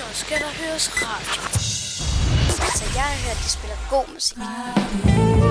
så skal der høres radio. Altså, jeg har hørt, at de spiller god musik. Ah.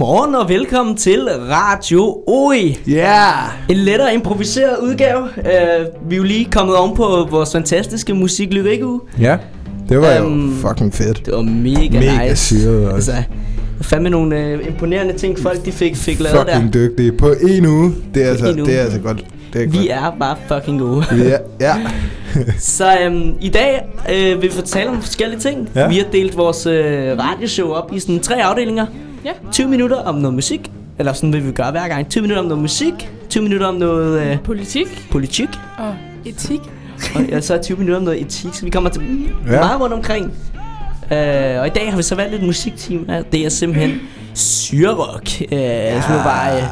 Godmorgen og velkommen til Radio OI. Ja! En lettere improviseret udgave. Uh, vi er jo lige kommet om på vores fantastiske musik lyrik uge. Ja, det var Øhm, jo fucking fedt. Det var mega, Mega nice. syret også. Altså, fandme nogle uh, imponerende ting, folk de fik, fik lavet Fucking der. dygtige. På en uge. Det er, altså, en uge. det er altså godt. Det er Vi godt. er bare fucking gode. Vi er, ja. Så øhm, i dag øh, vil vi fortælle om forskellige ting. Ja. Vi har delt vores øh, radioshow op i sådan tre afdelinger. Ja. 20 minutter om noget musik. Eller sådan vil vi gøre hver gang. 20 minutter om noget musik. 20 minutter om noget øh, Politik politik. og etik. Og ja, så er 20 minutter om noget etik. Så vi kommer til ja. Meget rundt omkring. Øh, og i dag har vi så valgt et musikteam. Ja, Det er simpelthen Syrrock. Øh, ja. Som var øh,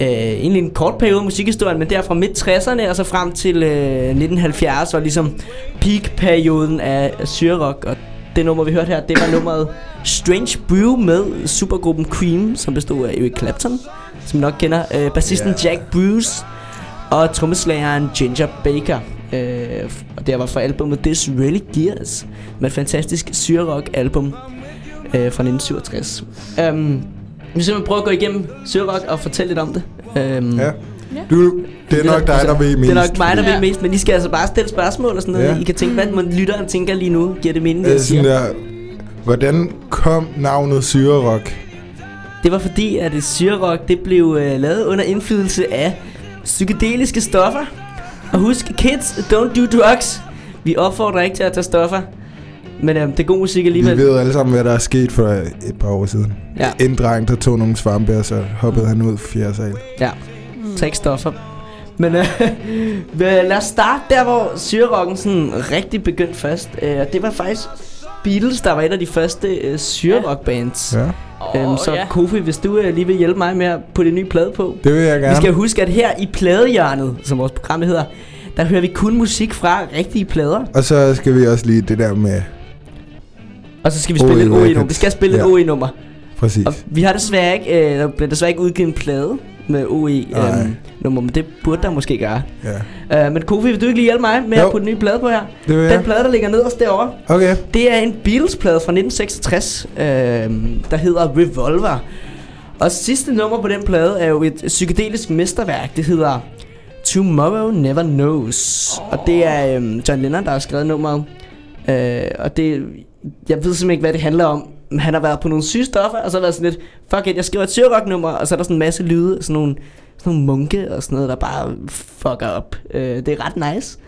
øh, egentlig en kort periode af musikhistorien, men der fra midt 60'erne og så frem til øh, 1970 var ligesom peak-perioden af Syrrock. Og det nummer, vi hørte her, det var nummeret Strange Brew med supergruppen Cream, som bestod af Eric Clapton, som nok kender, øh, bassisten Ja. Jack Bruce og trommeslageren Ginger Baker. Øh, og det var fra albumet This Really Gears med et fantastisk syrrock album øh, fra 1967. Um, vi vil simpelthen prøve at gå igennem syrrock og fortælle lidt om det. Um, ja. Du, det er nok dig, der ved mest. Det er nok mig, der Ja. ved mest, men I skal altså bare stille spørgsmål og sådan noget. Ja. I kan tænke, hvad man lytteren tænker lige nu. Giver det mening, det Øh, jeg siger? der, hvordan kom navnet Syrerock? Det var fordi, at det syrrock, det blev øh, lavet under indflydelse af psykedeliske stoffer. Og husk, kids, don't do drugs. Vi opfordrer ikke til at tage stoffer. Men øh, det er god musik Vi alligevel. ved alle sammen, hvad der er sket for et par år siden. Ja. En dreng, der tog nogle svampe, og så hoppede han ud fra fjerde sal. Ja, tag ikke stoffer. Men øh, lad os starte der, hvor syrerocken sådan rigtig begyndte først. Øh, det var faktisk Beatles, der var et af de første øh, syrerock-bands. Ja, Øhm, så ja. Kofi, hvis du øh, lige vil hjælpe mig med at putte en ny plade på. det vil jeg gerne. Vi skal huske, at her i pladehjørnet, som vores program hedder, der hører vi kun musik fra rigtige plader. Og så skal vi også lige det der med Og så skal vi spille et OE OE-nummer. Vi skal spille et Ja. OE-nummer. Præcis. Og vi har desværre ikke, øh, der bliver desværre ikke udgivet en plade med Nej. OE-nummer, men det burde der måske gøre. Ja. Uh, men Kofi, vil du ikke lige hjælpe mig med Jo. at putte en ny plade på her? Det vil Den jeg. plade, der ligger nederst derovre, Okay. det er en Beatles-plade fra 1966, øh, der hedder Revolver. Og sidste nummer på den plade er jo et psykedelisk mesterværk. Det hedder Tomorrow Never Knows. Oh. Og det er øhm, John Lennon, der har skrevet nummeret. Øh, og det, jeg ved simpelthen ikke, hvad det handler om. Han har været på nogle syge stoffer, og så har været sådan lidt, fuck it, jeg skriver et syrrock-nummer, og så er der sådan en masse lyde, sådan nogle, sådan nogle munke og sådan noget, der bare fucker op. Øh, det er ret nice.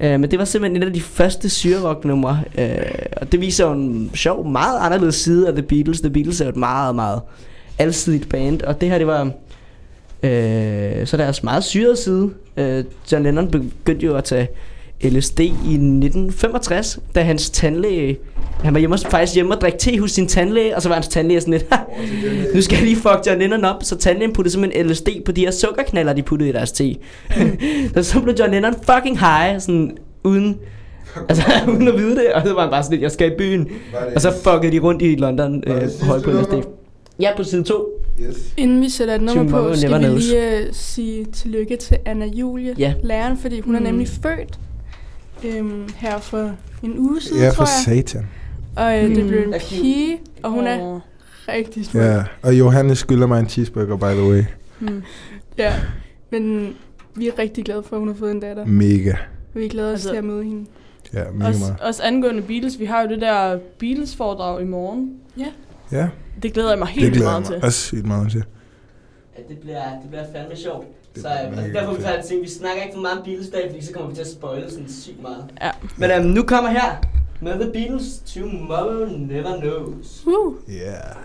Øh, men det var simpelthen et af de første syrerock-numre, øh, og det viser jo en sjov, meget anderledes side af The Beatles. The Beatles er jo et meget, meget alsidigt band, og det her, det var øh, så deres meget syrede side. Øh, John Lennon begyndte jo at tage LSD i 1965, da hans tandlæge, han var hjemme, faktisk hjemme og drikke te hos sin tandlæge, og så var hans tandlæge sådan lidt, "Ha, nu skal jeg lige fuck John Lennon op, så tandlægen puttede simpelthen LSD på de her sukkerknaller, de puttede i deres te. så så blev John Lennon fucking high, sådan uden, altså uden at vide det, og så var han bare sådan lidt, jeg skal i byen. Og så fuckede de rundt i London øh, højt på LSD. Ja, på side 2. Yes. Inden vi sætter et nummer på, skal vi lige uh, sige tillykke til Anna Julie, Ja. læreren, fordi hun er Mm. nemlig født øhm, her for en uge siden, Ja, tror for jeg. satan. Og øh, det Mm. blev en Er cute. pige, og hun er rigtig smuk. Ja, og Johannes skylder mig en cheeseburger, by the way. Mm. ja. Men vi er rigtig glade for, at hun har fået en datter. Mega. Vi glæder os Altså- til at møde hende. Ja, mega Også, meget. også angående Beatles, vi har jo det der Beatles-foredrag i morgen. Ja, Det glæder jeg mig det helt glæder jeg meget mig til. også sygt meget til. Ja, det bliver, det bliver fandme sjovt. Så øh, altså, derfor vi faktisk tænkt, vi snakker ikke for meget om Beatles dag, fordi så kommer vi til at spoile sådan sygt meget. Ja. Men øhm, nu kommer her med The Beatles, Tomorrow Never Knows. Woo! Yeah.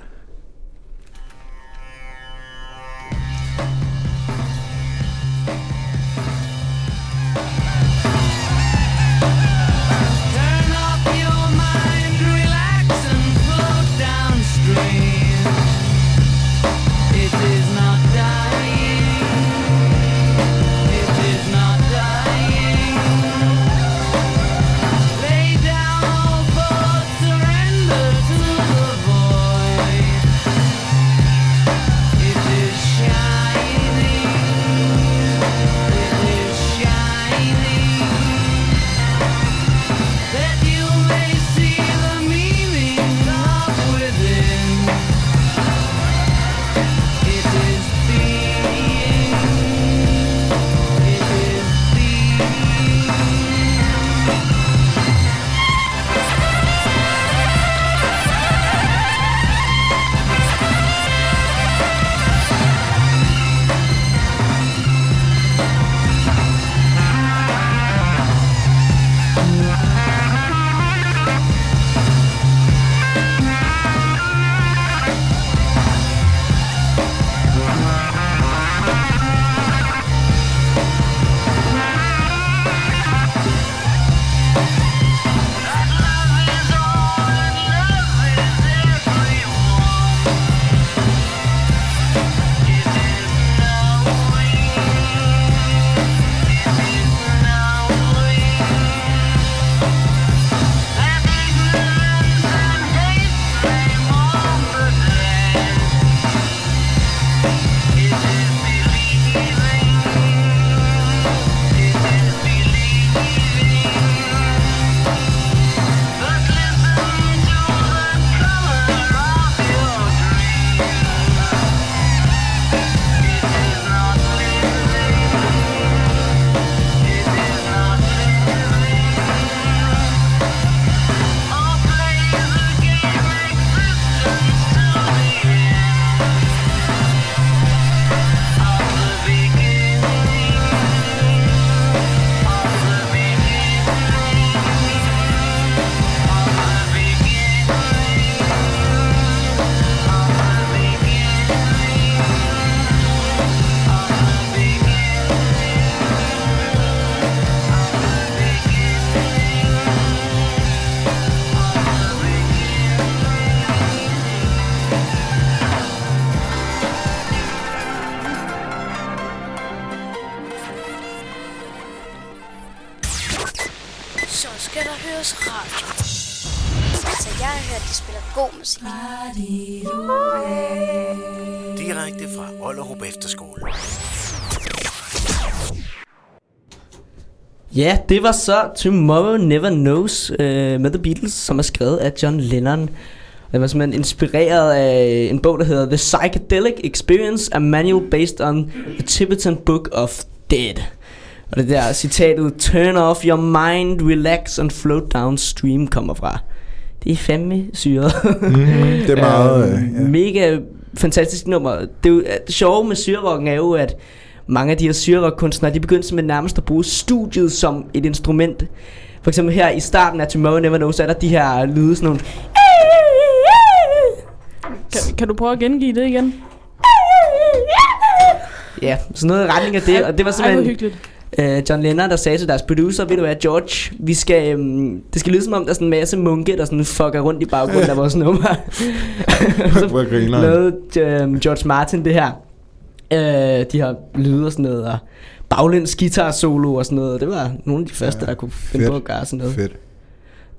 Ollerup Efterskole. Ja, det var så Tomorrow Never Knows øh, med The Beatles, som er skrevet af John Lennon. Det var simpelthen inspireret af en bog, der hedder The Psychedelic Experience, a manual based on the Tibetan Book of Dead. Og det der citatet, turn off your mind, relax and float downstream kommer fra. Det er fandme syret. Mm, det er meget... Øh, Øhm, ja. Mega fantastisk nummer. Det, er jo, det sjove med syrerocken er jo, at mange af de her syrerock-kunstnere, de begyndte simpelthen nærmest at bruge studiet som et instrument. For eksempel her i starten af Tomorrow Never Knows, er der de her lyde sådan nogle... Kan, kan du prøve at gengive det igen? Ja, sådan noget i retning af det, og det var Ej, simpelthen hyggeligt. Øh, John Lennon, der sagde til deres producer, ved du hvad, George, vi skal, øhm, det skal lyde som om, der er sådan en masse munke, der sådan fucker rundt i baggrunden af vores nummer. så lavede øh, George Martin det her. Øh, de her lyde og sådan noget, og baglæns guitar solo og sådan noget. Det var nogle af de første, Ja, der kunne finde fedt. på at gøre sådan noget. Fedt.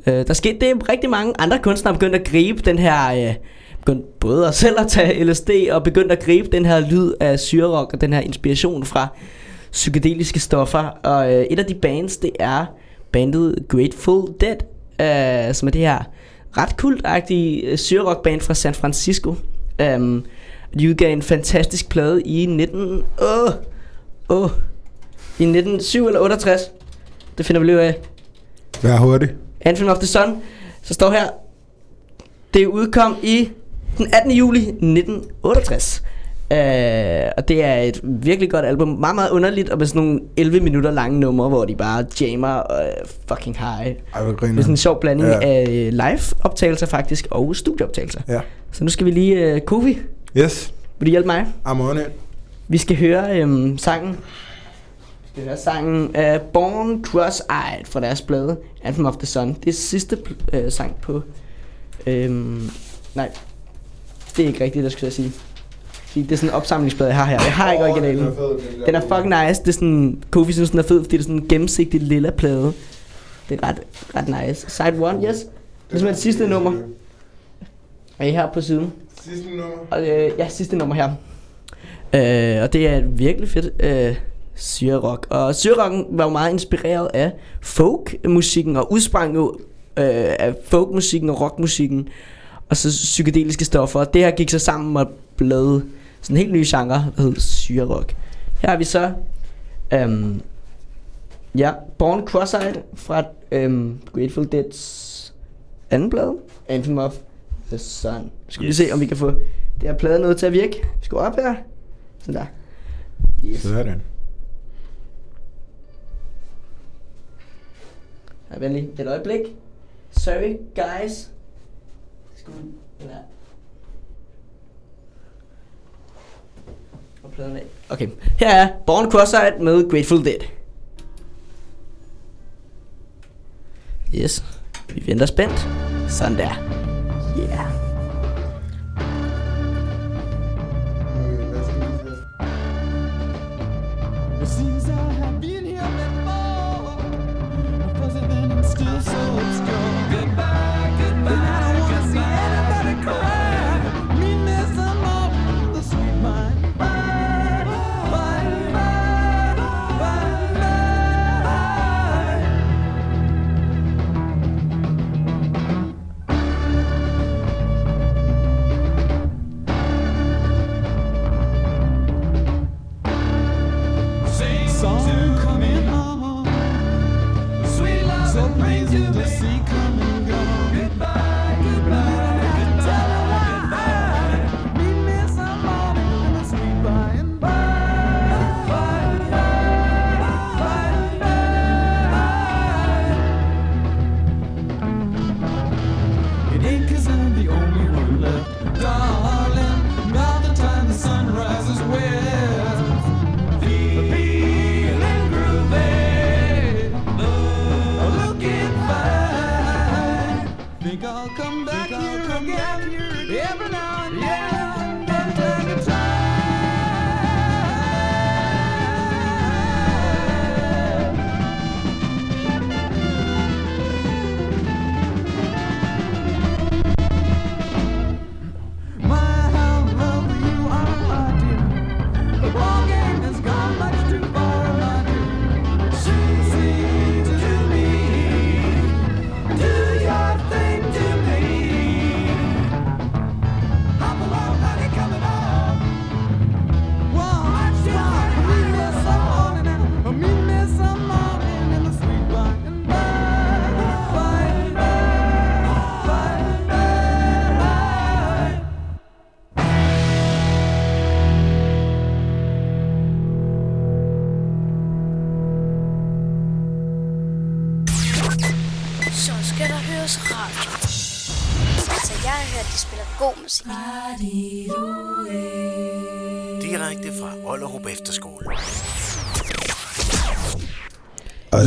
Øh, der skete det, rigtig mange andre kunstnere begyndte at gribe den her, øh, begyndte både at selv at tage LSD, og begyndte at gribe den her lyd af syrerok, og den her inspiration fra psykedeliske stoffer. Og øh, et af de bands, det er bandet Grateful Dead, øh, som er det her ret kultagtige øh, syrerok-band fra San Francisco. Um, de udgav en fantastisk plade i 19... Åh, åh, i 1967 eller 68. Det finder vi lige af. Vær hurtig. Anthem of the Sun. Så står her, det udkom i den 18. juli 1968. Uh, og det er et virkelig godt album. Meget, meget underligt, og med sådan nogle 11 minutter lange numre, hvor de bare jammer og uh, fucking high. Ej, Det er sådan en sjov blanding Ja. af live-optagelser faktisk, og studieoptagelser. Ja. Så nu skal vi lige, uh, Kofi, Yes. vil du hjælpe mig? I'm on it. Vi skal høre øhm, sangen. Vi skal høre sangen uh, Born Cross-Eyed fra deres plade Anthem of the Sun. Det er sidste øh, sang på... Øhm, nej, det er ikke rigtigt, der skulle jeg sige. Det er sådan en opsamlingsplade, jeg har her. Jeg har ikke originalen. Den er fucking nice. Det er sådan, Kofi synes, den er fed, fordi det er sådan en gennemsigtig lilla plade. Det er ret, ret nice. Side 1, yes. Det er simpelthen sidste nummer. Er I her på siden? Sidste nummer. Og, øh, ja, sidste nummer her. Øh, og det er et virkelig fedt øh, syrerock. Og syrerocken var jo meget inspireret af folkmusikken og udsprang jo øh, af folkmusikken og rockmusikken og så psykedeliske stoffer. Og det her gik så sammen og blev sådan en helt ny genre, der hed syrerock. Her har vi så øhm, ja, Born Cross-Eyed fra øhm, Grateful Dead's anden plade, Anthem of the Sun. Skal yes. vi se, om vi kan få det her plade noget til at virke. Vi skal op her. Sådan der. Yes. Sådan. Her, venlig. Et øjeblik. Sorry, guys. Skal vi... Den her. Og pladen af. Okay. Her er Born Cross-Eyed med Grateful Dead. Yes. Vi venter spændt. Sådan der. Yeah. It pains in the.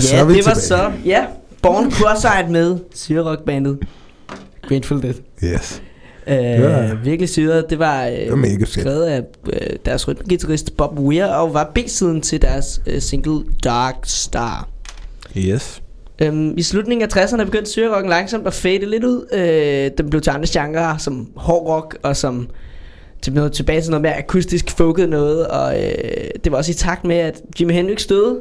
Så ja, er vi det var tilbage. så, ja, Born Cross-Eyed med syrerockbandet Grateful Dead. Yes. Øh, var- virkelig syret. Det var, øh, Det var mega skrevet af øh, deres rytmegitarrist Bob Weir og var B-siden til deres øh, single Dark Star. Yes. Øhm, I slutningen af 60'erne begyndte syrerocken langsomt at fade lidt ud. Øh, den blev til andre genrer, som hård rock og som til noget, tilbage til noget mere akustisk folket noget. Og øh, det var også i takt med, at Jimi Hendrix døde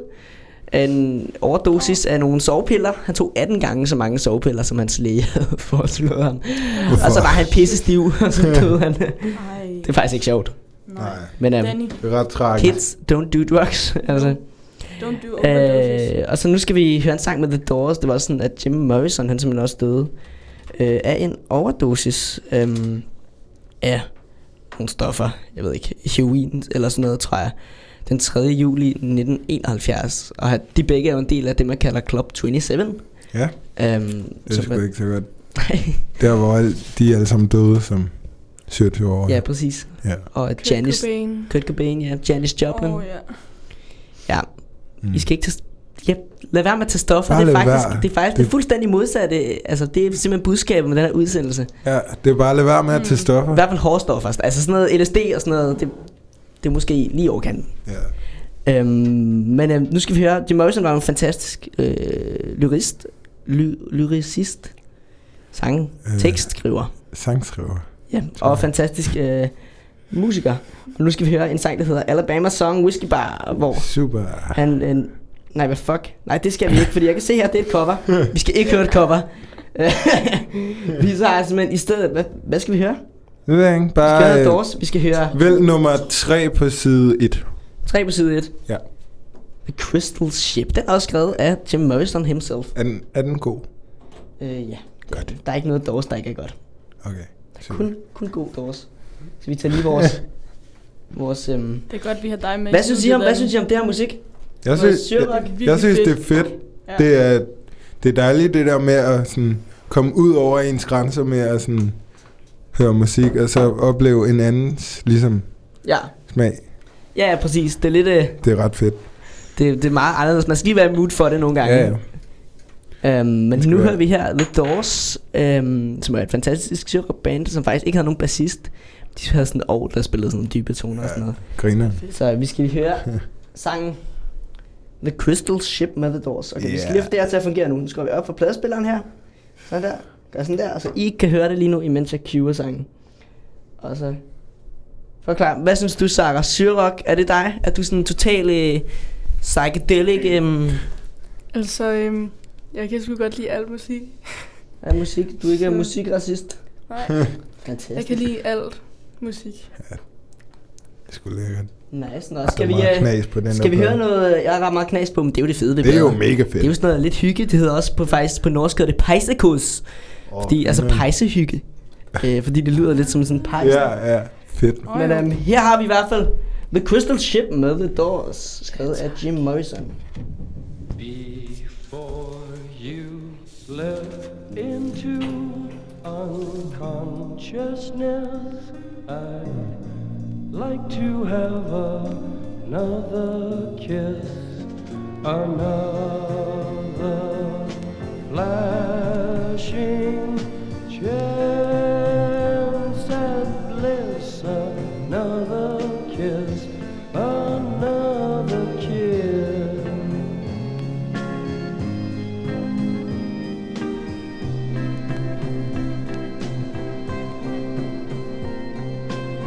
en overdosis af nogle sovepiller. Han tog 18 gange så mange sovepiller, som hans læge havde foreslået ham. Og så var han pisse stiv, og så døde han. Ej. Det er faktisk ikke sjovt. Nej. Men um, Danny, Det er ret tragisk. kids don't do drugs. altså. don't do overdoses. Øh, og så nu skal vi høre en sang med The Doors. Det var sådan, at Jim Morrison, han simpelthen også døde øh, af en overdosis øh, af nogle stoffer. Jeg ved ikke, heroin eller sådan noget, tror jeg. Den 3. juli 1971. Og de begge er jo en del af det, man kalder Club 27. Ja, Øhm, det er er- ikke så godt. Der hvor alle, de er alle sammen døde som 27 år. ja, præcis. ja. Og Kurt Janis, Cobain. Kurt Cobain, ja. Janis Joplin. Åh, ja. Ja, Mm. I skal ikke tage... Ja, lad være med at tage stoffer. Bare det, er lad faktisk, være. det er faktisk Det- det fuldstændig modsatte. Altså, det er simpelthen budskabet med den her udsendelse. ja, det er bare at lade være med at tage I stoffer. hvert fald hårde stoffer. Altså sådan noget LSD og sådan noget, det, det er måske lige over kanten. Ja. Øhm, men øhm, nu skal vi høre, Jim Morrison var en fantastisk øh, lyrist, ly, lyricist, sang, Øh. tekstskriver, Sangskriver. ja, og fantastisk øh, musiker. Og nu skal vi høre en sang, der hedder Alabama Song Whiskey Bar, hvor Super. han... Øh, nej, hvad fuck? Nej, det skal vi ikke, fordi jeg kan se her, det er et cover. Vi skal ikke høre et cover. vi så altså, men i stedet, hvad, hvad skal vi høre? Det ved jeg ikke. Vi skal høre Bare noget øh, Doors. Vi skal høre vælg nummer 3 på side 1. tre på side 1. Ja. The Crystal Ship. Den er også skrevet af Jim Morrison himself. Er den, er den god? Øh, ja. Godt. Der er ikke noget Doors, der ikke er godt. Okay. Super. Kun, kun god Doors. Så vi tager lige vores... vores øhm. Det er godt, vi har dig med. Hvad synes I om, hvad synes I om det her musik? Jeg synes, jeg, virkelig jeg synes det er fedt. Ja. Det er, det er dejligt det der med at sådan, komme ud over ens grænser med at sådan, høre musik, og så opleve en andens ligesom, Ja. smag. Ja, ja, præcis. Det er lidt... Øh, Det er ret fedt. det, det er meget anderledes. Man skal lige være mood for det nogle gange. Ja, ja. Øhm, men nu hører vi her The Doors, øhm, som er et fantastisk band, som faktisk ikke havde nogen bassist. De havde sådan et år, der spillede sådan dybe toner og sådan noget. Griner. Så vi skal lige høre sangen The Crystal Ship med The Doors. Okay, vi skal Yeah. lige få det her til at fungere nu. Nu skal vi op for pladespilleren her. Sådan der. Gør sådan der. Og så I kan høre det lige nu, imens jeg cuer sangen. Og så... Forklar, hvad synes du, Sarah? Syrrock, er det dig? Er du sådan total øh, psychedelic øhm, Altså, øhm, jeg kan sgu godt lide al musik. af musik? Du er ikke er Så- musikracist? Nej, Fantastisk. jeg kan lide alt musik. Det er sgu lækkert. Nice. Nå, skal vi, øh, knas på den skal vi høre noget? Jeg har ret meget knas på, men det er jo det fede. Det er jo mega Det er jo fedt. sådan noget lidt hygge. Det hedder også på, faktisk på norsk det pejsekus. Fordi, altså men- pejsehygge. øh, fordi det lyder lidt som sådan en pejs. Ja, ja. Fedt. Men um, her har vi i hvert fald The Crystal Ship med The Doors, skrevet af Jim Morrison. Before you slip into unconsciousness, I'd like to have another kiss, another flashing chance at bliss, another kiss, another kiss.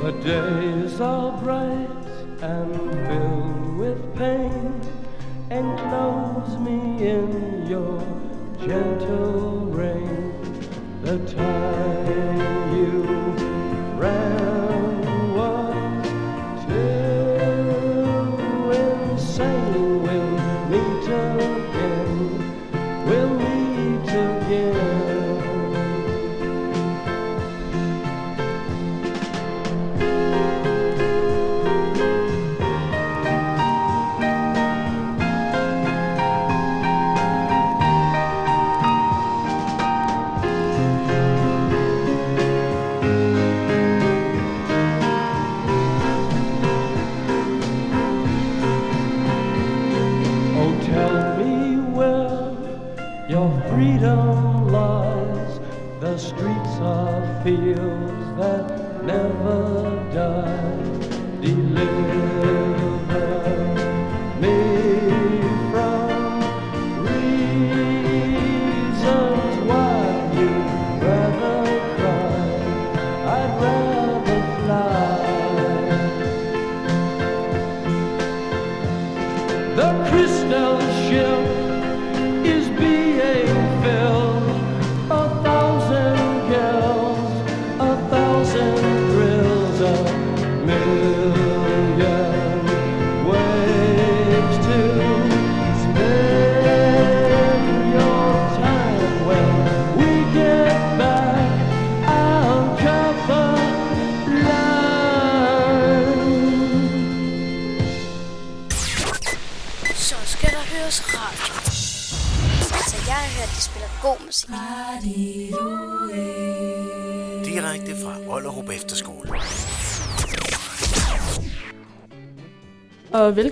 The days are bright and filled with pain. Enclose me in your gentle rain. The time you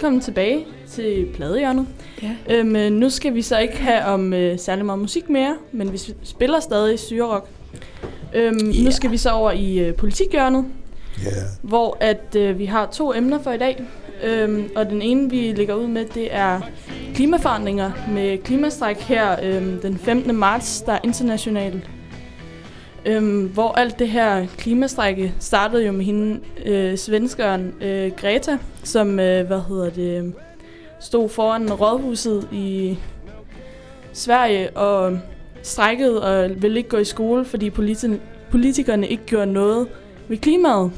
velkommen tilbage til Pladehjørnet. Ja. Øhm, øh, nu skal vi så ikke have om øh, særlig meget musik mere, men vi spiller stadig syrerok. Øhm, yeah. Nu skal vi så over i øh, politikhjørnet, Ja. hvor at øh, vi har to emner for i dag. Øhm, og den ene, vi lægger ud med, det er klimaforandringer med klimastræk her øhm, den 15. marts, der er internationalt. Øhm, hvor alt det her klimastrække startede jo med hende, øh, svenskeren øh, Greta, som, øh, hvad hedder det, stod foran rådhuset i Sverige og strækkede og ville ikke gå i skole, fordi politi- politikerne ikke gjorde noget ved klimaet.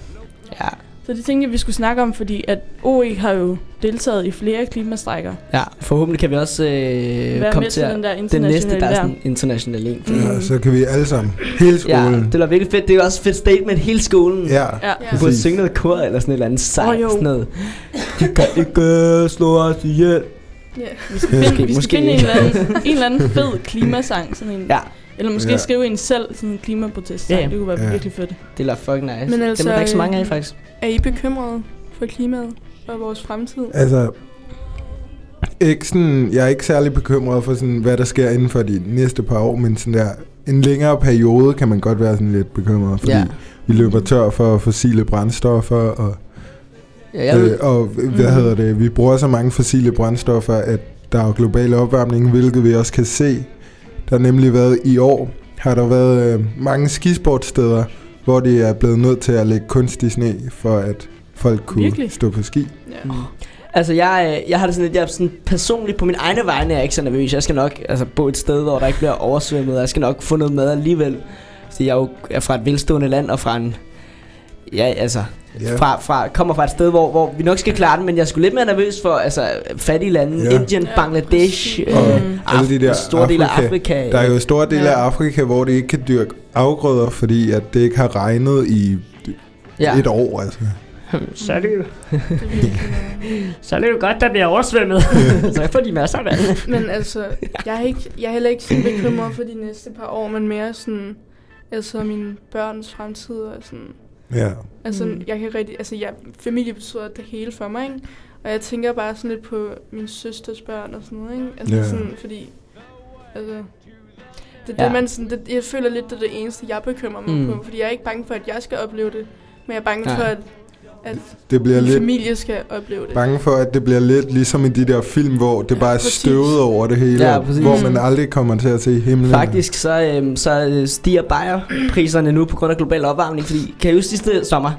Ja, så det tænkte jeg, vi skulle snakke om, fordi at OE har jo deltaget i flere klimastrækker. ja. Forhåbentlig kan vi også øh, Være komme med til til den der Den næste, internationale der er sådan international en. fordi- ja. Så kan vi alle sammen. Hele Ja, skolen. det var virkelig fedt. Det er også et fedt statement, hele skolen. Ja. Ja. Ja. Vi burde synge noget kor eller sådan et eller andet sejt. Jo. sådan noget. De kan ikke slå os ihjel. Ja. Vi skal Ja. finde, vi skal Måske finde en, eller anden, en eller anden fed klimasang. Sådan en, Ja, Eller måske Ja. skrive en selv, sådan en klimaprotest. Ja. Det kunne være Ja. virkelig fedt. det er fucking nice. Men altså, Dem er der ikke så mange af, øh, faktisk. Er I bekymrede for klimaet og vores fremtid? Altså, ikke sådan, jeg er ikke særlig bekymret for, sådan, hvad der sker inden for de næste par år, men sådan der, en længere periode kan man godt være sådan lidt bekymret, fordi Ja. vi løber tør for fossile brændstoffer, og, Ja, jeg øh, og hvad Mhm. hedder det, vi bruger så mange fossile brændstoffer, at der er global opvarmning, hvilket vi også kan se. Der har nemlig været i år, har der været øh, mange skisportsteder, hvor de er blevet nødt til at lægge kunstig sne, for at folk kunne Virkelig? stå på ski. Ja. Mm. Altså, jeg, øh, jeg har det sådan lidt, jeg er sådan personligt på min egne vegne er jeg ikke så nervøs. Jeg skal nok altså, bo et sted, hvor der ikke bliver oversvømmet, og jeg skal nok få noget mad alligevel. Så jeg er jo er fra et velstående land, og fra en... Ja, altså, Ja. fra, fra, kommer fra et sted, hvor, hvor vi nok skal klare den, men jeg sgu lidt mere nervøs for altså, fattige lande, Ja. Indien, Ja, Bangladesh, øh, alle de der store dele af Afrika. Afrika. Der er jo store dele Ja. af Afrika, hvor de ikke kan dyrke afgrøder, fordi at det ikke har regnet i ja. et år. Altså. Så er det jo, Det er så er det jo godt, der bliver oversvømmet. så får de masser af vand. Men altså, jeg er, ikke, jeg er heller ikke sådan bekymret for de næste par år, men mere sådan, altså mine børns fremtid og sådan. Ja. Altså, Mm. jeg kan rigtig, altså, jeg, familie betyder det hele for mig, ikke? Og jeg tænker bare sådan lidt på min søsters børn og sådan noget, ikke? Altså, Ja. sådan, fordi, altså, det, Ja. ja. det, man sådan, det, jeg føler lidt, det er det eneste, jeg bekymrer mig mm. på. Fordi jeg er ikke bange for, at jeg skal opleve det, men jeg er bange Nej. for, at, at Det bliver lidt familie skal opleve det. bange for, at det bliver lidt ligesom i de der film, hvor det bare er præcis. støvet over det hele, Ja, præcis. hvor man aldrig kommer til at se himlen. Faktisk så, øhm, så øh, stiger Bayer-priserne nu på grund af global opvarmning, fordi kan I huske sidste sommer?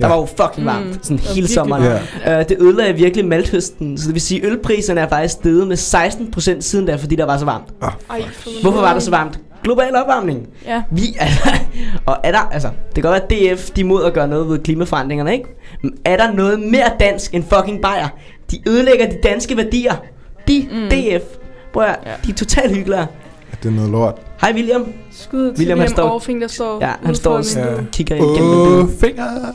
Der Ja. var jo fucking varmt, Mm. sådan Det hele sommeren. Ja. Øh, det ødelagde virkelig malthøsten, så det vil sige, at ølpriserne er faktisk steget med 16% siden da, fordi der var så varmt. Ej, for Hvorfor var der så varmt? Global opvarmning. Ja. Vi, altså, og er der, altså, det kan godt være, at DF, de er mod at gøre noget ved klimaforandringerne, ikke? Men er der noget mere dansk end fucking Bayer? De ødelægger de danske værdier. De, mm. DF. Prøv at, Ja. de er totalt hyggelige. Det er noget lort. Hej William. Skud til William, William, han står- Orfing, der står Ja, han står og. Ja. Kigger ind gennem Åh, vinduet.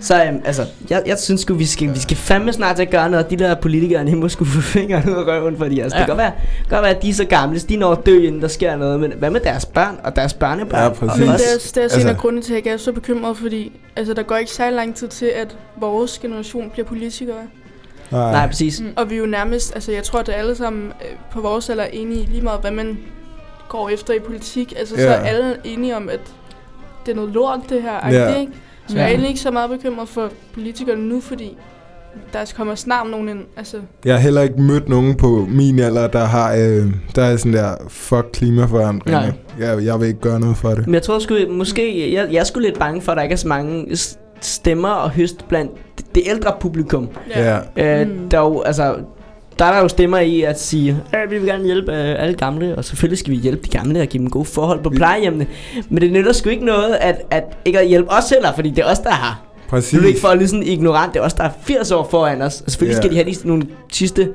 Så øhm, altså, jeg, jeg synes sgu, vi skal, vi skal fandme snart til at gøre noget, og de der politikere, de må skulle få fingeren ud af røven, fordi altså, ja. det kan godt være, godt være, at de er så gamle, så de når at dø, inden der sker noget, men hvad med deres børn og deres børnebørn? Ja, præcis. Men Og det er, det er altså, en altså- af grundene til, at jeg er så bekymret, fordi altså, der går ikke særlig lang tid til, at vores generation bliver politikere. Nej, præcis. Mm. Og vi er jo nærmest, altså jeg tror, at alle sammen øh, på vores alder er enige i lige meget, hvad man går efter i politik. Altså, så Ja. er alle enige om, at det er noget lort, det her. Ja. Ikke? Så jeg er Ja. egentlig ikke så meget bekymret for politikerne nu, fordi der kommer snart nogen ind. Altså, Jeg har heller ikke mødt nogen på min alder, der har øh, der er sådan der, fuck klimaforandringer. Nej. Jeg, jeg vil ikke gøre noget for det. Men jeg tror sgu, måske, jeg, jeg er sgu lidt bange for, at der ikke er så mange stemmer og høst blandt det, det ældre publikum. Ja. Øh, Mm. der er jo, altså, der er der jo stemmer i at sige, at vi vil gerne hjælpe øh, alle gamle, og selvfølgelig skal vi hjælpe de gamle og give dem gode forhold på plejehjemmene. Men det nytter sgu ikke noget, at, at ikke at hjælpe os heller, fordi det er os, der har. Præcis. Nu er det ikke for at lyde sådan ignorant, det er os, der er 80 år foran os. Og selvfølgelig Ja. skal de have de, nogle sidste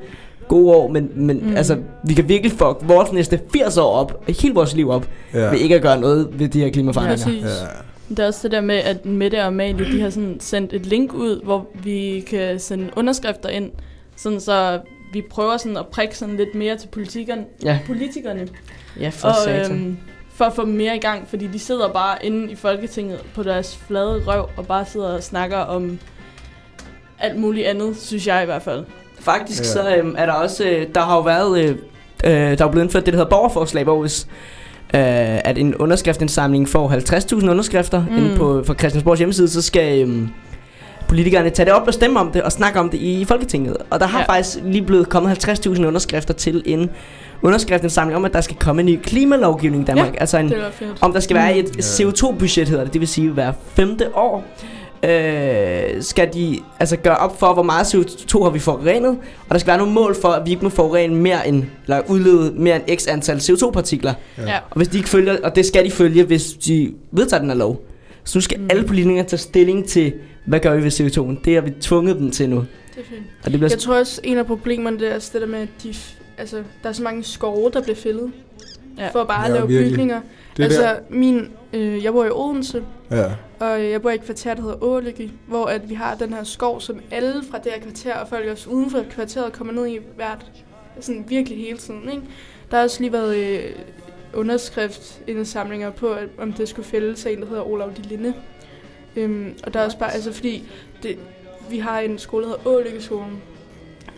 gode år, men, men Mm. altså, vi kan virkelig fuck vores næste 80 år op, hele vores liv op, ja. ved ikke at gøre noget ved de her klimaforandringer. præcis. Ja. Det er også det der med, at Mette og Amalie, de har sådan sendt et link ud, hvor vi kan sende underskrifter ind, sådan så vi prøver sådan at prikke sådan lidt mere til politikerne, Ja, politikerne ja for og, satan. øhm, for at få dem mere i gang, fordi de sidder bare inde i Folketinget på deres flade røv og bare sidder og snakker om alt muligt andet, synes jeg i hvert fald. Faktisk Ja. så øhm, er der også, øh, der har jo været, øh, øh, der er blevet indført det, der hedder borgerforslag, hvor hvis øh, at en underskriftindsamling får 50.000 underskrifter Mm. inde på for Christiansborgs hjemmeside, så skal øhm, politikerne tage det op og stemme om det og snakke om det i, Folketinget. Og der har Ja. faktisk lige blevet kommet 50.000 underskrifter til en underskriftsindsamling om, at der skal komme en ny klimalovgivning i Danmark. Ja, Altså en, Det var fedt. om der skal være et Ja. CO2-budget, hedder det. Det vil sige, hver femte år øh, skal de altså gøre op for, hvor meget CO2 har vi forurenet. Og der skal være nogle mål for, at vi ikke må forurene mere end, eller udlede mere end x antal CO2-partikler. Ja. Ja. Og hvis de ikke følger, og det skal de følge, hvis de vedtager den her lov. Så nu skal Mm. mm. alle politikere tage stilling til, hvad gør vi ved CO2'en. Det har vi tvunget dem til nu. Det er. Og det bliver Jeg tror også, en af problemerne det er også det der med, at de, altså, der er så mange skove, der bliver fældet. Ja. For bare at Ja, lave virkelig. bygninger. Det altså, der, min, øh, jeg bor i Odense, ja. og jeg bor i et kvarter, der hedder Ålykke, hvor at vi har den her skov, som alle fra det her kvarter, og folk også uden for kvarteret, kommer ned i hvert, sådan virkelig hele tiden, ikke? Der har også lige været øh, underskriftindsamlinger på, at, om det skulle fældes af en, der hedder Olav de Linde. Øhm, og der er også bare, altså fordi, det, vi har en skole, der hedder Ålykkeskolen,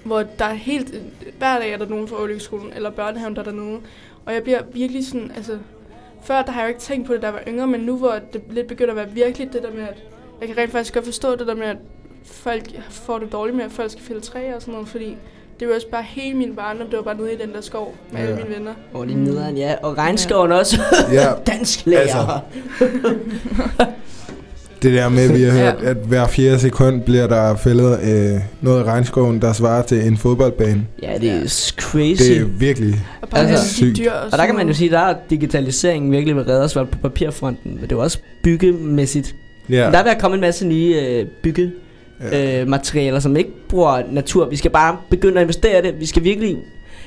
hvor der er helt, hver dag er der nogen fra Ålykkeskolen, eller børnehaven, der er dernede. Og jeg bliver virkelig sådan, altså, før der har jeg jo ikke tænkt på det, da jeg var yngre, men nu hvor det lidt begynder at være virkelig det der med, at jeg kan rent faktisk godt forstå det der med, at folk får det dårligt med, at folk skal fælde træer og sådan noget, fordi det var også bare hele min barndom, det var bare nede i den der skov med alle Ja. mine venner. Og det er nederen, ja. Og regnskoven også. ja, Dansk lærer. Altså. det der med, vi har Ja. hørt, at hver fjerde sekund bliver der fældet øh, noget af regnskoven, der svarer til en fodboldbane. ja, det er crazy. Det er virkelig... Og Altså, sygt. dyr og, Og der kan man jo sige, der er digitaliseringen virkelig ved redde os på papirfronten, men det er også byggemæssigt. Ja. Ja, Der er ved at komme en masse nye øh, byggematerialer, ja. øh, materialer, som ikke bruger natur. Vi skal bare begynde at investere i det. Vi skal virkelig...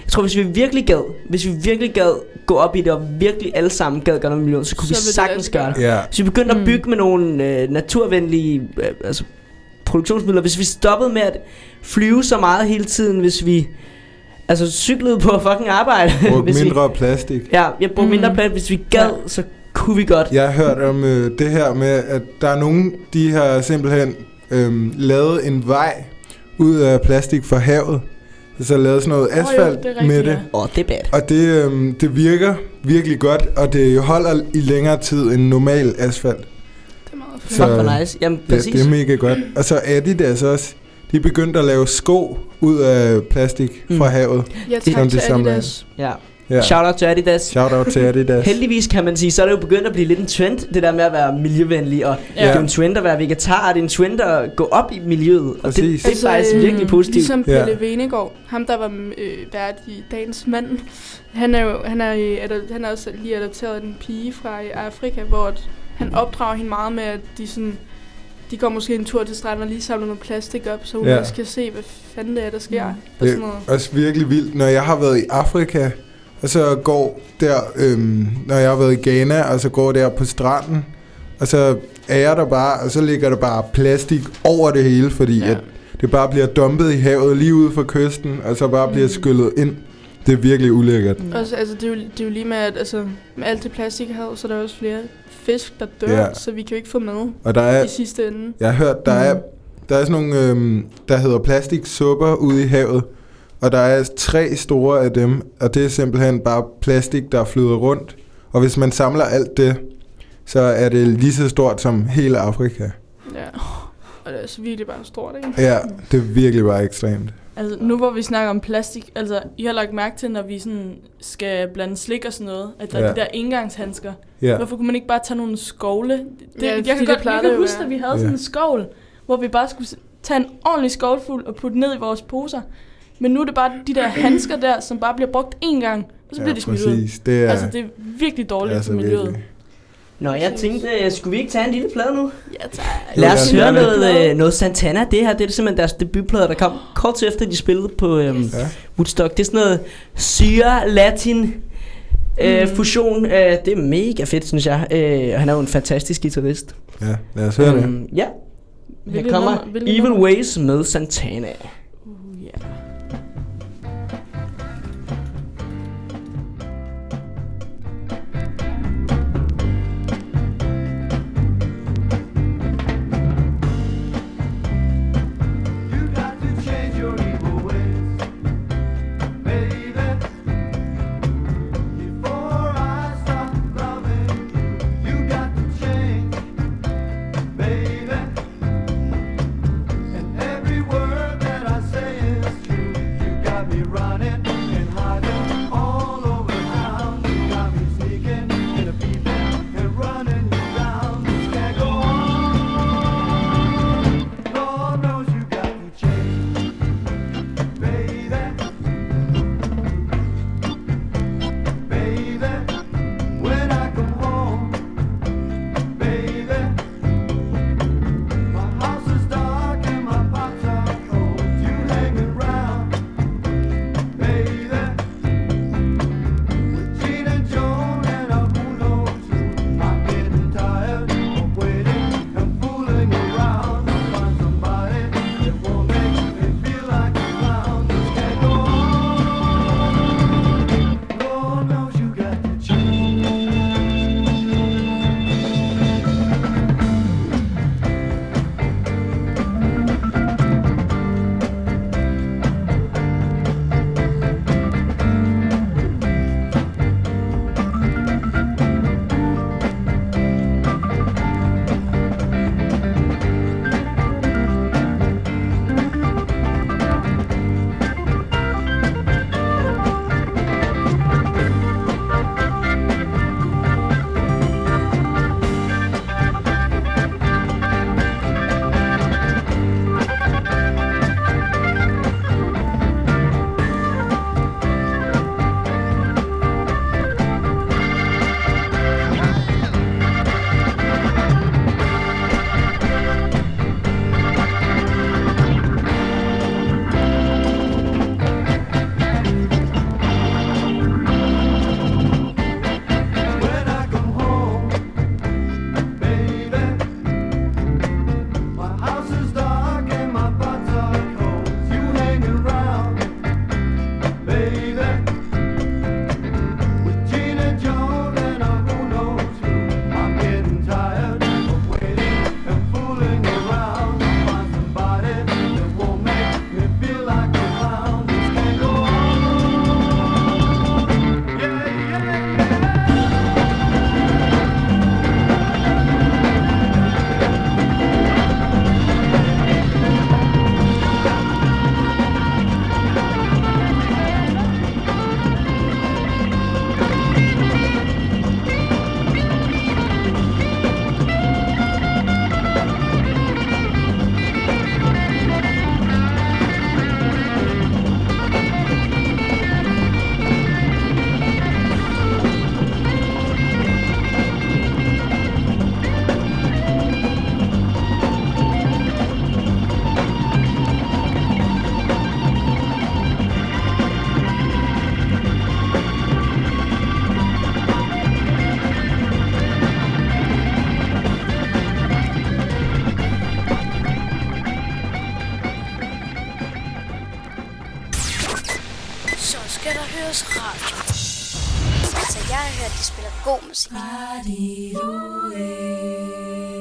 Jeg tror, hvis vi virkelig gad, hvis vi virkelig gad gå op i det, og virkelig alle sammen gad gøre noget miljø, så kunne Så vi sagtens gøre det. ja. Hvis vi begyndte Mm. at bygge med nogle øh, naturvenlige øh, altså, produktionsmidler, hvis vi stoppede med at flyve så meget hele tiden, hvis vi altså cyklede på fucking arbejde, Brug hvis mindre plastik. vi, ja, jeg bruger Mm. mindre plat, hvis vi gad, Ja. så kunne vi godt. Jeg har hørt om øh, det her med, at der er nogen, de har simpelthen øh, lavet en vej ud af plastik fra havet. Så lavet sådan noget jo, asfalt det er rigtigt, med det. ja. Åh, oh, det er bad. Og det, øh, det virker virkelig godt, og det holder i længere tid end normal asfalt. Det er meget fedt. Så- Fuck, hvor nice. Jamen, Det, præcis. det er mega godt. Og så Adidas også. De er begyndt at lave sko ud af plastik Mm. fra havet. Ja, Som tak de til Adidas. Ja. Ja. Shout out til Adidas. Shout out til Adidas. Heldigvis kan man sige, så er det jo begyndt at blive lidt en trend, det der med at være miljøvenlig, og ja. Det er en trend at være vegetar, det er en trend at gå op i miljøet, og det, det er faktisk øh, virkelig positivt. Ligesom Ja. Pelle Venegård, ham der var øh, vært i Dagens Mand, han er jo han er, i- adop- han er også lige adopteret en pige fra i Afrika, hvor han opdrager hende meget med, at de sådan, de går måske en tur til stranden og lige samler noget plastik op, så hun Ja. også kan se, hvad fanden det er, der sker. Mm. Og Det sådan noget. er også virkelig vildt, når jeg har været i Afrika, og så går der, øhm, når jeg har været i Ghana, og så går der på stranden, og så er jeg der bare, og så ligger der bare plastik over det hele, fordi Ja. at det bare bliver dumpet i havet lige ude for kysten, og så bare bliver Mm. skyllet ind. Det er virkelig ulækkert. Mm. Også, altså, det, er jo, det er jo lige med, at altså, med alt det plastik, her, så er der også flere fisk, der dør, Ja. så vi kan jo ikke få med Og der er, i sidste ende. jeg har hørt, der er, der er sådan nogle, øhm, der hedder plastiksupper ude i havet, Og der er tre store af dem, og det er simpelthen bare plastik, der flyder rundt. Og hvis man samler alt det, så er det lige så stort som hele Afrika. Ja. Og det er så virkelig bare stort, ikke? Ja, det er virkelig bare ekstremt. Altså, nu hvor vi snakker om plastik, altså, I har lagt mærke til, når vi sådan skal blande slik og sådan noget, at der ja. Er de der engangshandsker. Ja. Hvorfor kunne man ikke bare tage nogle skovle? Det, Ja, jeg kan, det godt, jeg kan huske, at vi havde Ja. sådan en skovl, hvor vi bare skulle tage en ordentlig skovlfuld og putte ned i vores poser. Men nu er det bare de der handsker der, som bare bliver brugt én gang, og så bliver de smidt ud. præcis. Det er, Altså, det er virkelig dårligt altså for miljøet. virkelig. Nå, jeg tænkte, øh, skulle vi ikke tage en lille plade nu? Ja, tak. Lad os høre noget, øh, noget Santana. Det her det er simpelthen deres debutplade, der kom kort tid efter, de spillede på øhm, Ja. Woodstock. Det er sådan noget syre-latin øh, Mm. fusion. Øh, det er mega fedt, synes jeg. Øh, og han er jo en fantastisk guitarist. Ja, lad os høre det. Øhm, ja. Her kommer Evil? Ways med Santana.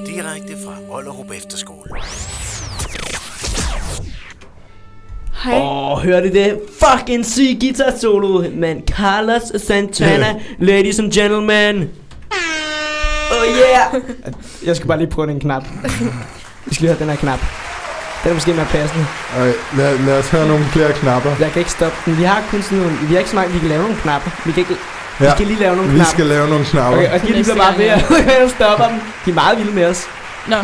Direkte fra Ollerup Efterskole. Hej. Åh, oh, hørte det? Fucking syg guitar solo, man. Carlos Santana, ladies and gentlemen. Oh yeah. Jeg skal bare lige prøve den knap. Vi skal lige have den her knap. Den er måske mere passende. Okay, lad, lad os høre nogle flere knapper. Jeg kan ikke stoppe den. Vi har kun sådan nogle... Vi har ikke så mange, vi kan lave nogle knapper. Vi kan ikke... Vi Ja, skal lige lave nogle vi knapper. skal lave nogle knapper. Okay, og de bliver bare gang, ved at jeg stopper dem. De er meget vilde med os. Nå,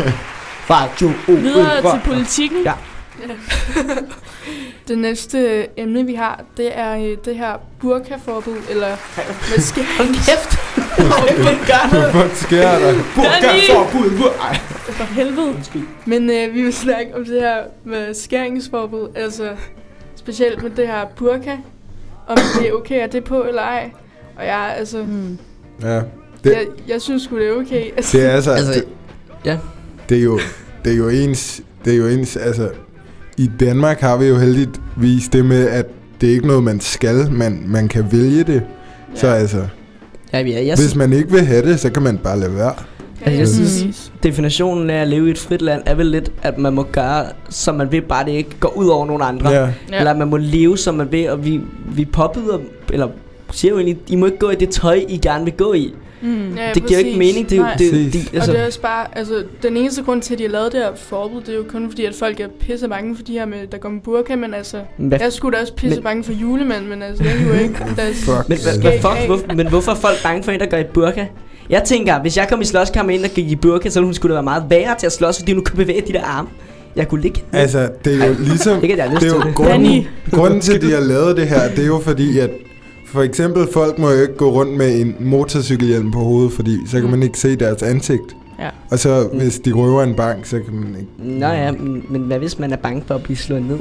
oh, videre til politikken. Ja. Det næste emne, vi har, det er øh, det her burkaforbud, eller maske. Hold kæft. Hvad sker der? Burka-forbud. bur- Ej. For helvede. Men øh, vi vil snakke om det her med skæringsforbud, altså specielt med det her burka, om det er okay at det er på eller ej. Og jeg, altså, Hmm. Ja, det, jeg, jeg synes sgu, det er okay. Altså, det er altså... Altså, det, ja. det er jo, det er jo ens, det er jo ens, altså, i Danmark har vi jo heldigvis det med, at det er ikke noget, man skal, man, man kan vælge det. Ja. Så altså, Ja, ja, jeg hvis man ikke vil have det, så kan man bare lade være. ja, jeg Altså, jeg synes, definitionen af at leve i et frit land er vel lidt, at man må gøre, som man vil, bare det ikke går ud over nogen andre. Ja. Eller at man må leve, som man vil, og vi, vi påbyder, eller siger jo egentlig, I må ikke gå i det tøj, I gerne vil gå i. Mm. Ja, det giver jo ikke præcis. mening. Det, er jo- Nej. det, det, Præcis. det, Altså, og det er altså, også bare, altså, den eneste grund til, at de har lavet det her forbud, det er jo kun fordi, at folk er pisse bange for de her, med, der går med burka, men altså, hvad, jeg skulle da også pisse Men- bange for julemænd, men altså, jeg kunne ikke. deres Fuck. men, hvad, hvad fuck, hvor, men hvorfor er folk bange for en, der går i burka? Jeg tænker, hvis jeg kom i slåskamp en, der gik i burka, så ville hun skulle da være meget værre til at slås, fordi hun kunne bevæge de der arme. Jeg kunne ligge ned. Altså, det er jo ligesom... Ikke, at jeg har lyst det er til jo det. grunden, grunden til, at de har lavet det her, det er jo fordi, at for eksempel folk må jo ikke gå rundt med en motorcykelhjelm på hovedet, fordi så kan Mm. man ikke se deres ansigt. Ja. Og så hvis de røver en bank, så kan man ikke... Nå ja, men, men hvad hvis man er bange for at blive slået ned?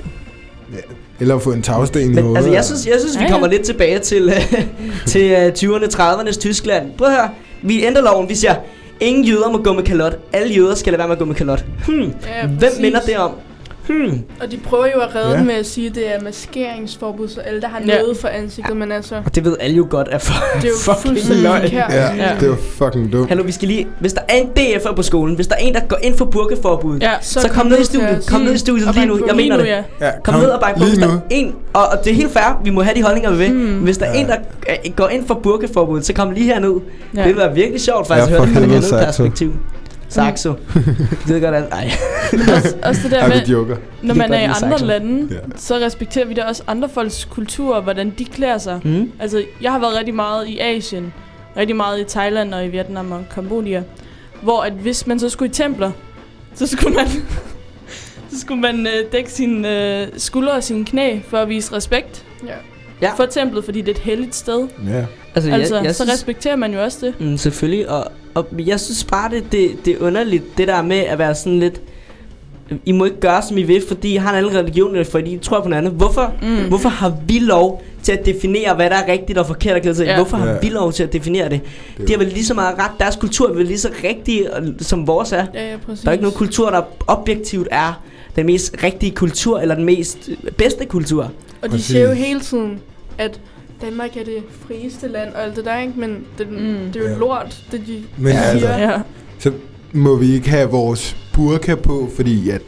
Eller få en tagsten i Men hovedet. altså, jeg synes, jeg synes vi Ja, ja. kommer lidt tilbage til, øh, til øh, 20'erne, 30'ernes Tyskland. Prøv at høre, vi ændrer loven, vi siger, ingen jøder må gå med kalot. Alle jøder skal lade være med at gå med kalot. Hmm, Ja, hvem minder det om? Hmm, Og de prøver jo at redde Ja. med at sige, at det er maskeringsforbud, så alle, der har Ja. noget for ansigtet, men altså, og det ved alle jo godt er for det er jo fucking fuldstændig løgn. Ja, Ja. det var fucking dumt. Hallo, vi skal lige... Hvis der er en DF'er på skolen, hvis der er en, der går ind for burkeforbuddet, Ja. så, så kom ned i studiet. Kom ned i studiet lige nu. Jeg mener det. ja. Kom ned og bank på, hvis der er en, og, og det er helt fair, vi må have de holdninger, vi vil. Mm. Hvis der er Ja. en, der går ind for burkeforbuddet, så kom lige herned. ja. Det vil være virkelig sjovt faktisk at høre for det fra et andet perspektiv. Saxo. Det ved godt at... Ej. også, også det der med, joker. når man er i andre Saxo. lande, Ja. så respekterer vi da også andre folks kultur, hvordan de klæder sig. Mm. Altså, jeg har været rigtig meget i Asien, rigtig meget i Thailand og i Vietnam og Kambodja, hvor at hvis man så skulle i templer, så skulle man, så skulle man øh, dække sine øh, skuldre og sine knæ for at vise respekt Ja. Ja. for templet, fordi det er et helligt sted. Ja. Altså, Altså, jeg, jeg så synes, respekterer man jo også det. mm, selvfølgelig, og, og jeg synes bare, det, det, det er underligt, det der med at være sådan lidt... I må ikke gøre, som I vil, fordi I har en anden religion, fordi I tror på noget andet. Hvorfor, Mm. hvorfor har vi lov til at definere, hvad der er rigtigt og forkert at klæde sig i? Ja. Hvorfor har Ja. vi lov til at definere det? Det De har vel lige så meget ret. Deres kultur er vel lige så rigtig, og- som vores er. Ja, ja, præcis. Der er ikke nogen kultur, der objektivt er den mest rigtige kultur, eller den mest øh, bedste kultur. Og de Præcis. siger jo hele tiden, at Danmark er det frieste land og alt det der, ikke? Men det, Mm. det er jo Ja. lort, det de Men siger. altså, Ja. så må vi ikke have vores burka på, fordi at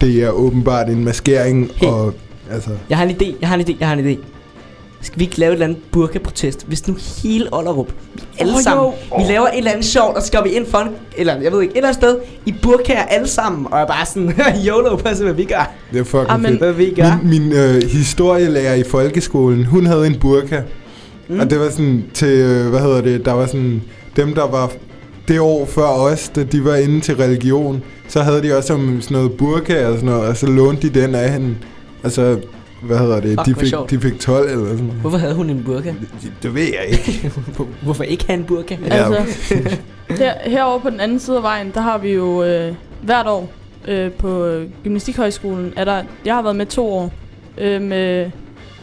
det er åbenbart en maskering, Hey. og altså... Jeg har en idé, jeg har en idé, jeg har en idé. Skal vi ikke lave et eller andet burka-protest? Hvis nu hele Ollerup, vi alle oh, sammen, jo. vi laver et eller andet sjovt, og så går vi ind for en, eller jeg ved ikke, et eller andet sted, i burkaer alle sammen, og er bare sådan, YOLO, pas hvad vi gør. Det er fucking Amen. fedt. Hvad vi gør. Min, min øh, historielærer i folkeskolen, hun havde en burka. Mm. Og det var sådan til, øh, hvad hedder det, der var sådan, dem der var det år før os, da de var inde til religion, så havde de også som sådan noget burka og sådan noget, og så lånte de den af hende. Og så, hvad hedder det, Fuck, de, fik, de fik 12 eller sådan. Hvorfor havde hun en burka? Det, det ved jeg ikke. Hvorfor ikke have en burka? Ja. Altså, her, herovre på den anden side af vejen, der har vi jo øh, hvert år øh, på Gymnastikhøjskolen, er der, jeg har været med to år, øh, med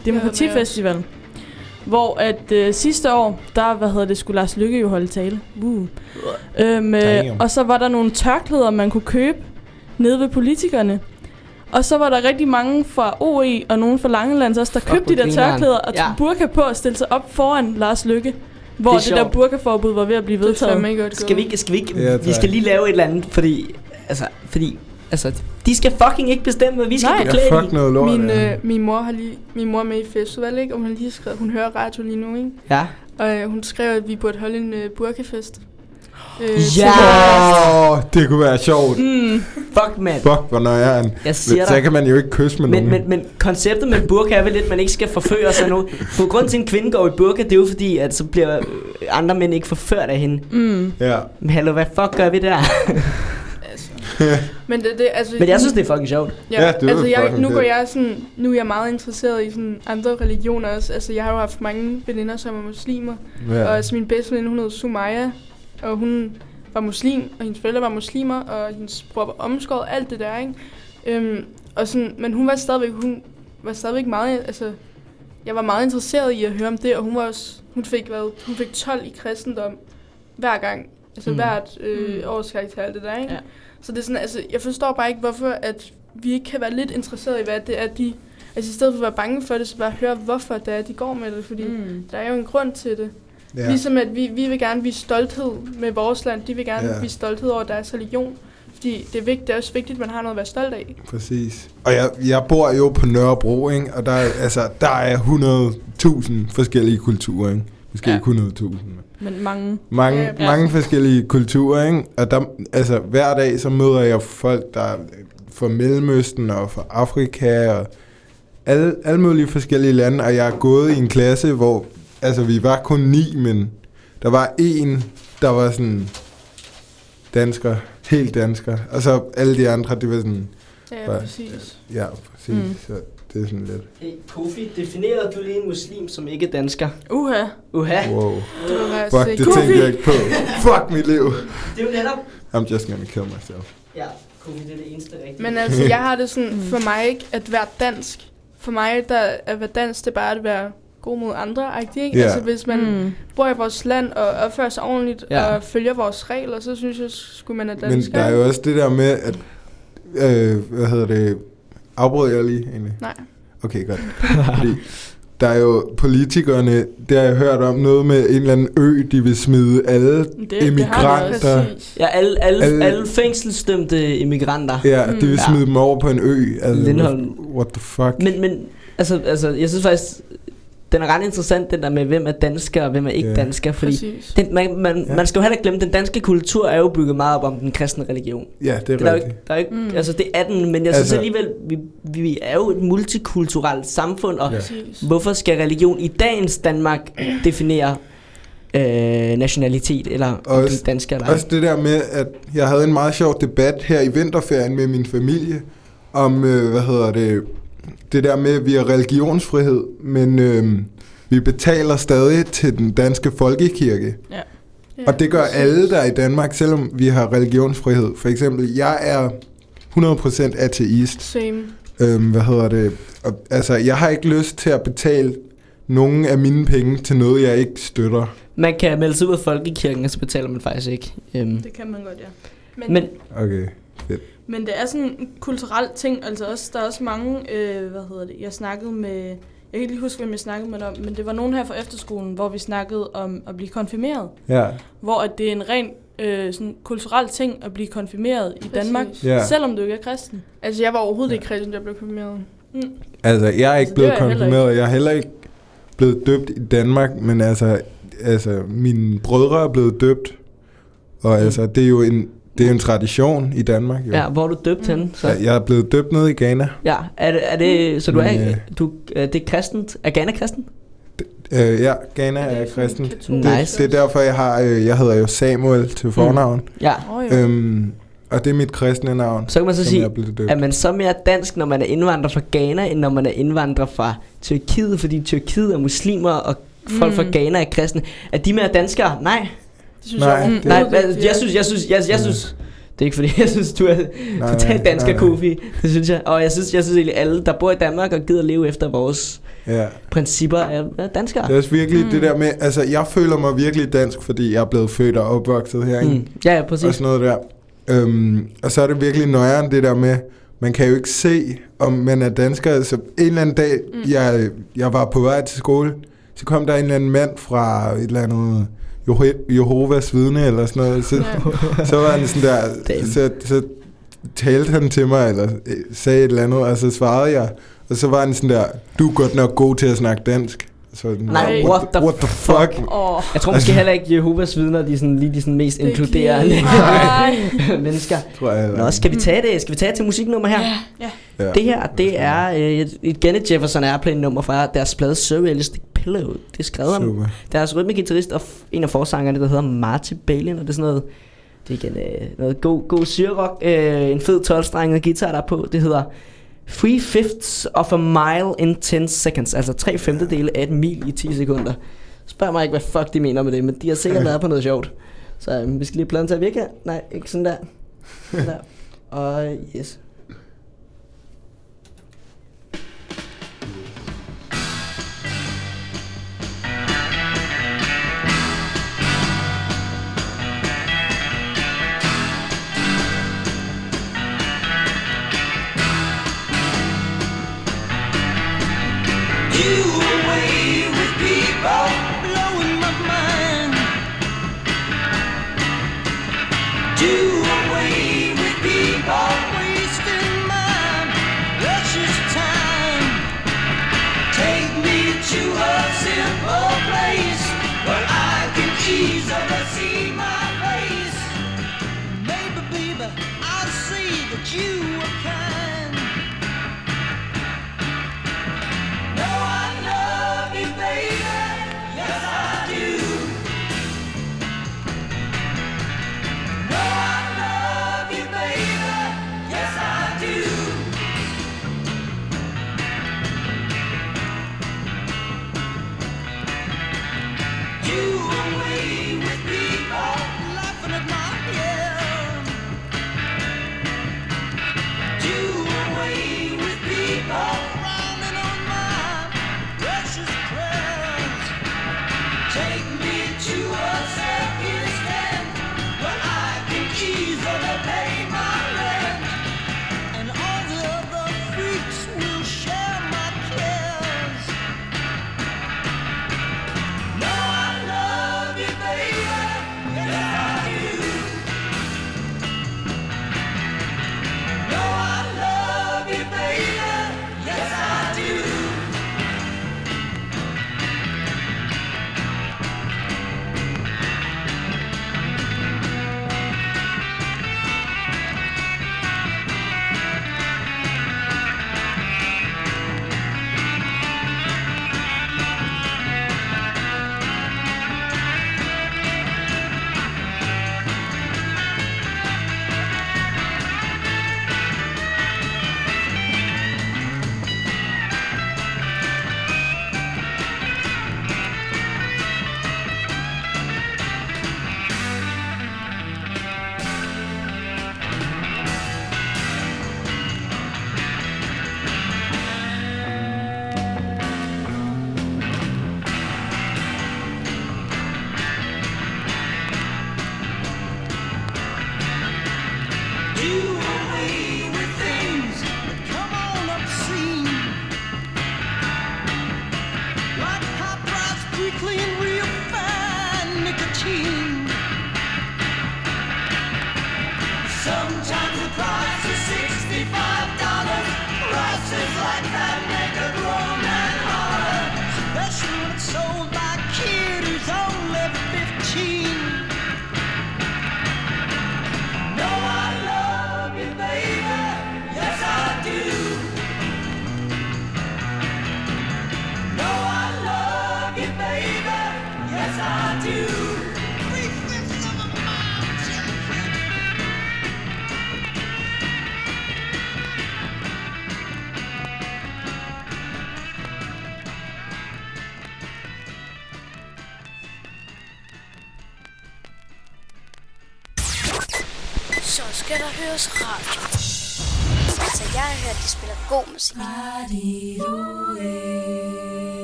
Demokratifestival. Hvor at øh, sidste år, der hvad hedder det, skulle Lars Lykke jo holde tale. Uh. Øhm, øh, og så var der nogle tørklæder, man kunne købe nede ved politikerne. Og så var der rigtig mange fra OE og nogen fra Langeland også, der Fuck, købte de der tørklæder og tog Ja. burka på og stillede sig op foran Lars Lykke. Hvor Det det, er det der burkaforbud var ved at blive Det vedtaget. ikke godt Skal vi ikke, skal vi ikke, Ja, vi skal lige lave et eller andet, fordi, altså, fordi Altså, de skal fucking ikke bestemme, hvad vi skal Nej. gå Ja, fuck noget lort. Min, ja. øh, min mor har lige, min mor er med i festival, ikke? Og hun har lige skrevet, hun hører radio lige nu, ikke? Ja. Og øh, hun skrev, at vi burde holde en øh, burkefest. Øh, Ja. det kunne være sjovt. Mm, fuck, mand. Fuck, hvor nøjeren. Jeg siger Så dig. kan man jo ikke kysse med Men, nogen. men, men konceptet med burka er vel lidt, at man ikke skal forføre sig nu. For grund til, at en kvinde går i burka, det er jo fordi, at så bliver andre mænd ikke forført af hende. Mm. Ja. Men hallo, hvad fuck gør vi der? Altså. Men det, det, altså, Men jeg synes, det er fucking sjovt. Ja, Ja, det altså jeg, nu går jeg sådan, nu er jeg meget interesseret i sådan andre religioner også. Altså jeg har jo haft mange veninder, som er muslimer. Ja. Og altså min bedste veninde, hun hed Sumaya, og hun var muslim, og hendes forældre var muslimer, og hendes bror var omskåret, alt det der, ikke? Øhm, og sådan, men hun var stadigvæk, hun var stadigvæk meget, altså, jeg var meget interesseret i at høre om det, og hun var også, hun fik hvad, hun fik 12 i kristendom hver gang, altså Mm. hvert øh, Mm. årskarakter, alt det der, ikke? Ja. Så det er sådan, altså, jeg forstår bare ikke, hvorfor at vi ikke kan være lidt interesseret i, hvad det er, de... Altså i stedet for at være bange for det, så bare høre, hvorfor det er, de går med det, fordi. Mm. der er jo en grund til det. Ja. Ligesom at vi, vi vil gerne vise stolthed med vores land, de vil gerne Ja. vise stolthed over deres religion. Fordi det er, vigtigt, det er også vigtigt, at man har noget at være stolt af. Præcis. Og jeg, jeg bor jo på Nørrebro, ikke? og der, er- altså, der er 100.000 forskellige kulturer. Ikke? Måske Ja. ikke 100.000, men Men mange. mange, Ja. ja. mange forskellige kulturer. Ikke? Og der, altså, hver dag så møder jeg folk, der er fra Mellemøsten og fra Afrika og alle, alle mulige forskellige lande. Og jeg er gået i en klasse, hvor altså, vi var kun ni, men der var en, der var sådan dansker, helt dansker. Og så alle de andre, det var sådan, Ja, Bare- præcis. ja, præcis. Mm. Så det er sådan lidt, Hey, Kofi, definerede du lige en muslim som ikke dansker? Uha. Uha. wow. Du vil være Fuck, det tænkte jeg ikke på. Fuck mit liv. Det er jo netop... I'm just gonna kill myself. Ja, Kofi, det er det eneste rigtige. Men altså, jeg har det sådan, for mig ikke at være dansk. For mig, der at være dansk, det er bare at være god mod andre, ikke? Ja. Altså, hvis man Mm. bor i vores land og opfører sig ordentligt Ja. ja. og følger vores regler, så synes jeg, skulle man er Men dansker. der er jo også det der med, at... Øh, hvad hedder det? Afbrød jeg lige egentlig? Nej. Okay, godt. Fordi der er jo politikerne, det har jeg hørt om, noget med en eller anden ø, de vil smide alle Det, det vi også. Ja, alle, alle, alle, Alle- fængselsdømte immigranter. Ja, Mm. de vil Ja. smide dem over på en ø. Altså, Lindholm. What the fuck? Men, men altså, altså, jeg synes faktisk, den er ret interessant, den der med, hvem er dansker og hvem er ikke Ja. dansker. Fordi Præcis. den, man, man, Ja. man skal jo heller ikke glemme, den danske kultur er jo bygget meget op om den kristne religion. Ja, det er Det er der jo rigtigt. ikke, der er ikke Mm. altså det er den, men jeg synes Altså- alligevel, vi, vi er jo et multikulturelt samfund, og Ja. Hvorfor skal religion i dagens Danmark definere øh, nationalitet, eller om Også- er dansker eller? Også det der med, at jeg havde en meget sjov debat her i vinterferien med min familie, om, øh, hvad hedder det, det der med, at vi har religionsfrihed, men øh, vi betaler stadig til den danske folkekirke. Ja, Og det gør præcis. alle der er i Danmark, selvom vi har religionsfrihed. For eksempel, jeg er 100% ateist. Same. Øhm, hvad hedder det? Og, altså, jeg har ikke lyst til at betale nogen af mine penge til noget, jeg ikke støtter. Man kan melde sig ud af folkekirken, og så betaler man faktisk ikke. Øhm, Det kan man godt, ja. Men, men Okay. Men det er sådan en kulturel ting, altså også, der er også mange, øh, hvad hedder det, jeg snakkede med, jeg kan ikke lige huske, hvem jeg snakkede med om, men det var nogen her fra efterskolen, hvor vi snakkede om at blive konfirmeret. Ja. Hvor at det er en ren øh, sådan kulturel ting at blive konfirmeret i Danmark, Ja. selvom du ikke er kristen. Altså, jeg var overhovedet ikke kristen, da jeg blev konfirmeret. Mm. Altså, jeg er ikke det blevet er jeg konfirmeret. Jeg er heller ikke blevet døbt i Danmark, men altså, altså mine brødre er blevet døbt. Og Mm. altså, det er jo en, det er jo en tradition i Danmark. Jo. ja, hvor er du døbt Mm. henne? Så, Ja, jeg er blevet døbt nede i Ghana. ja, er det, er det så du Men, er, øh, du, det er kristent? Er Ghana kristen? Øh, ja, Ghana Er det er kristen. katolsk Det, Nice. det er derfor, jeg har, øh, jeg hedder jo Samuel til fornavn. Ja. Oh, jo. Øhm, og det er mit kristne navn, Så kan man så sige, er er man så mere dansk, når man er indvandrer fra Ghana, end når man er indvandrer fra Tyrkiet, fordi Tyrkiet er muslimer, og folk fra Mm. Ghana er kristne. Er de mere danskere? Nej. Det synes Nej, jeg det- overhovedet Nej, det jeg synes, jeg synes, jeg, jeg Ja. synes, det er ikke fordi, jeg synes, du er totalt dansk nej, af nej. Kofi. Det synes jeg. Og jeg synes, jeg synes egentlig, alle, der bor i Danmark og gider leve efter vores Ja. principper, er, er danskere. Det er virkelig Mm. det der med, altså jeg føler mig virkelig dansk, fordi jeg er blevet født og opvokset her? Mm. Ja, ja, og præcis. sådan noget der. Øhm, og så er det virkelig nøjeren det der med, man kan jo ikke se, om man er dansker. Så en eller anden dag, Mm. mm. jeg, jeg var på vej til skole, så kom der en eller anden mand fra et eller andet Jehovas vidne eller sådan noget. Så, Ja. så var han sådan der, Damn. så, så talte han til mig, eller øh, sagde et eller andet, og så svarede jeg. Og så var han sådan der, du er godt nok god til at snakke dansk. Så sådan, Nej, what the what the fuck? Åh, Jeg tror måske heller ikke Jehovas vidner, de er sådan lige de sådan mest er inkluderende nej. mennesker. Tror jeg, Nå, skal vi tage det? Skal vi tage til musiknummer her? Ja, Ja. Det her, det er øh, et, igen et Jefferson Airplane-nummer fra deres plade Surrealistic Pillow. Det er skrevet om deres rytmegitarrist og en af forsangerne, der hedder Marty Balin, og det er sådan noget, det er igen øh, noget god, god syrrock, øh, en fed 12-strenget guitar der er på, det hedder Three fifths of a mile in 10 seconds, altså tre femtedele af et mil i 10 sekunder. Spørg mig ikke, hvad fuck de mener med det, men de har sikkert været på noget sjovt. Så øh, vi skal lige pladen til at virke. Nej, ikke sådan der. Sådan der. Og yes. You away with people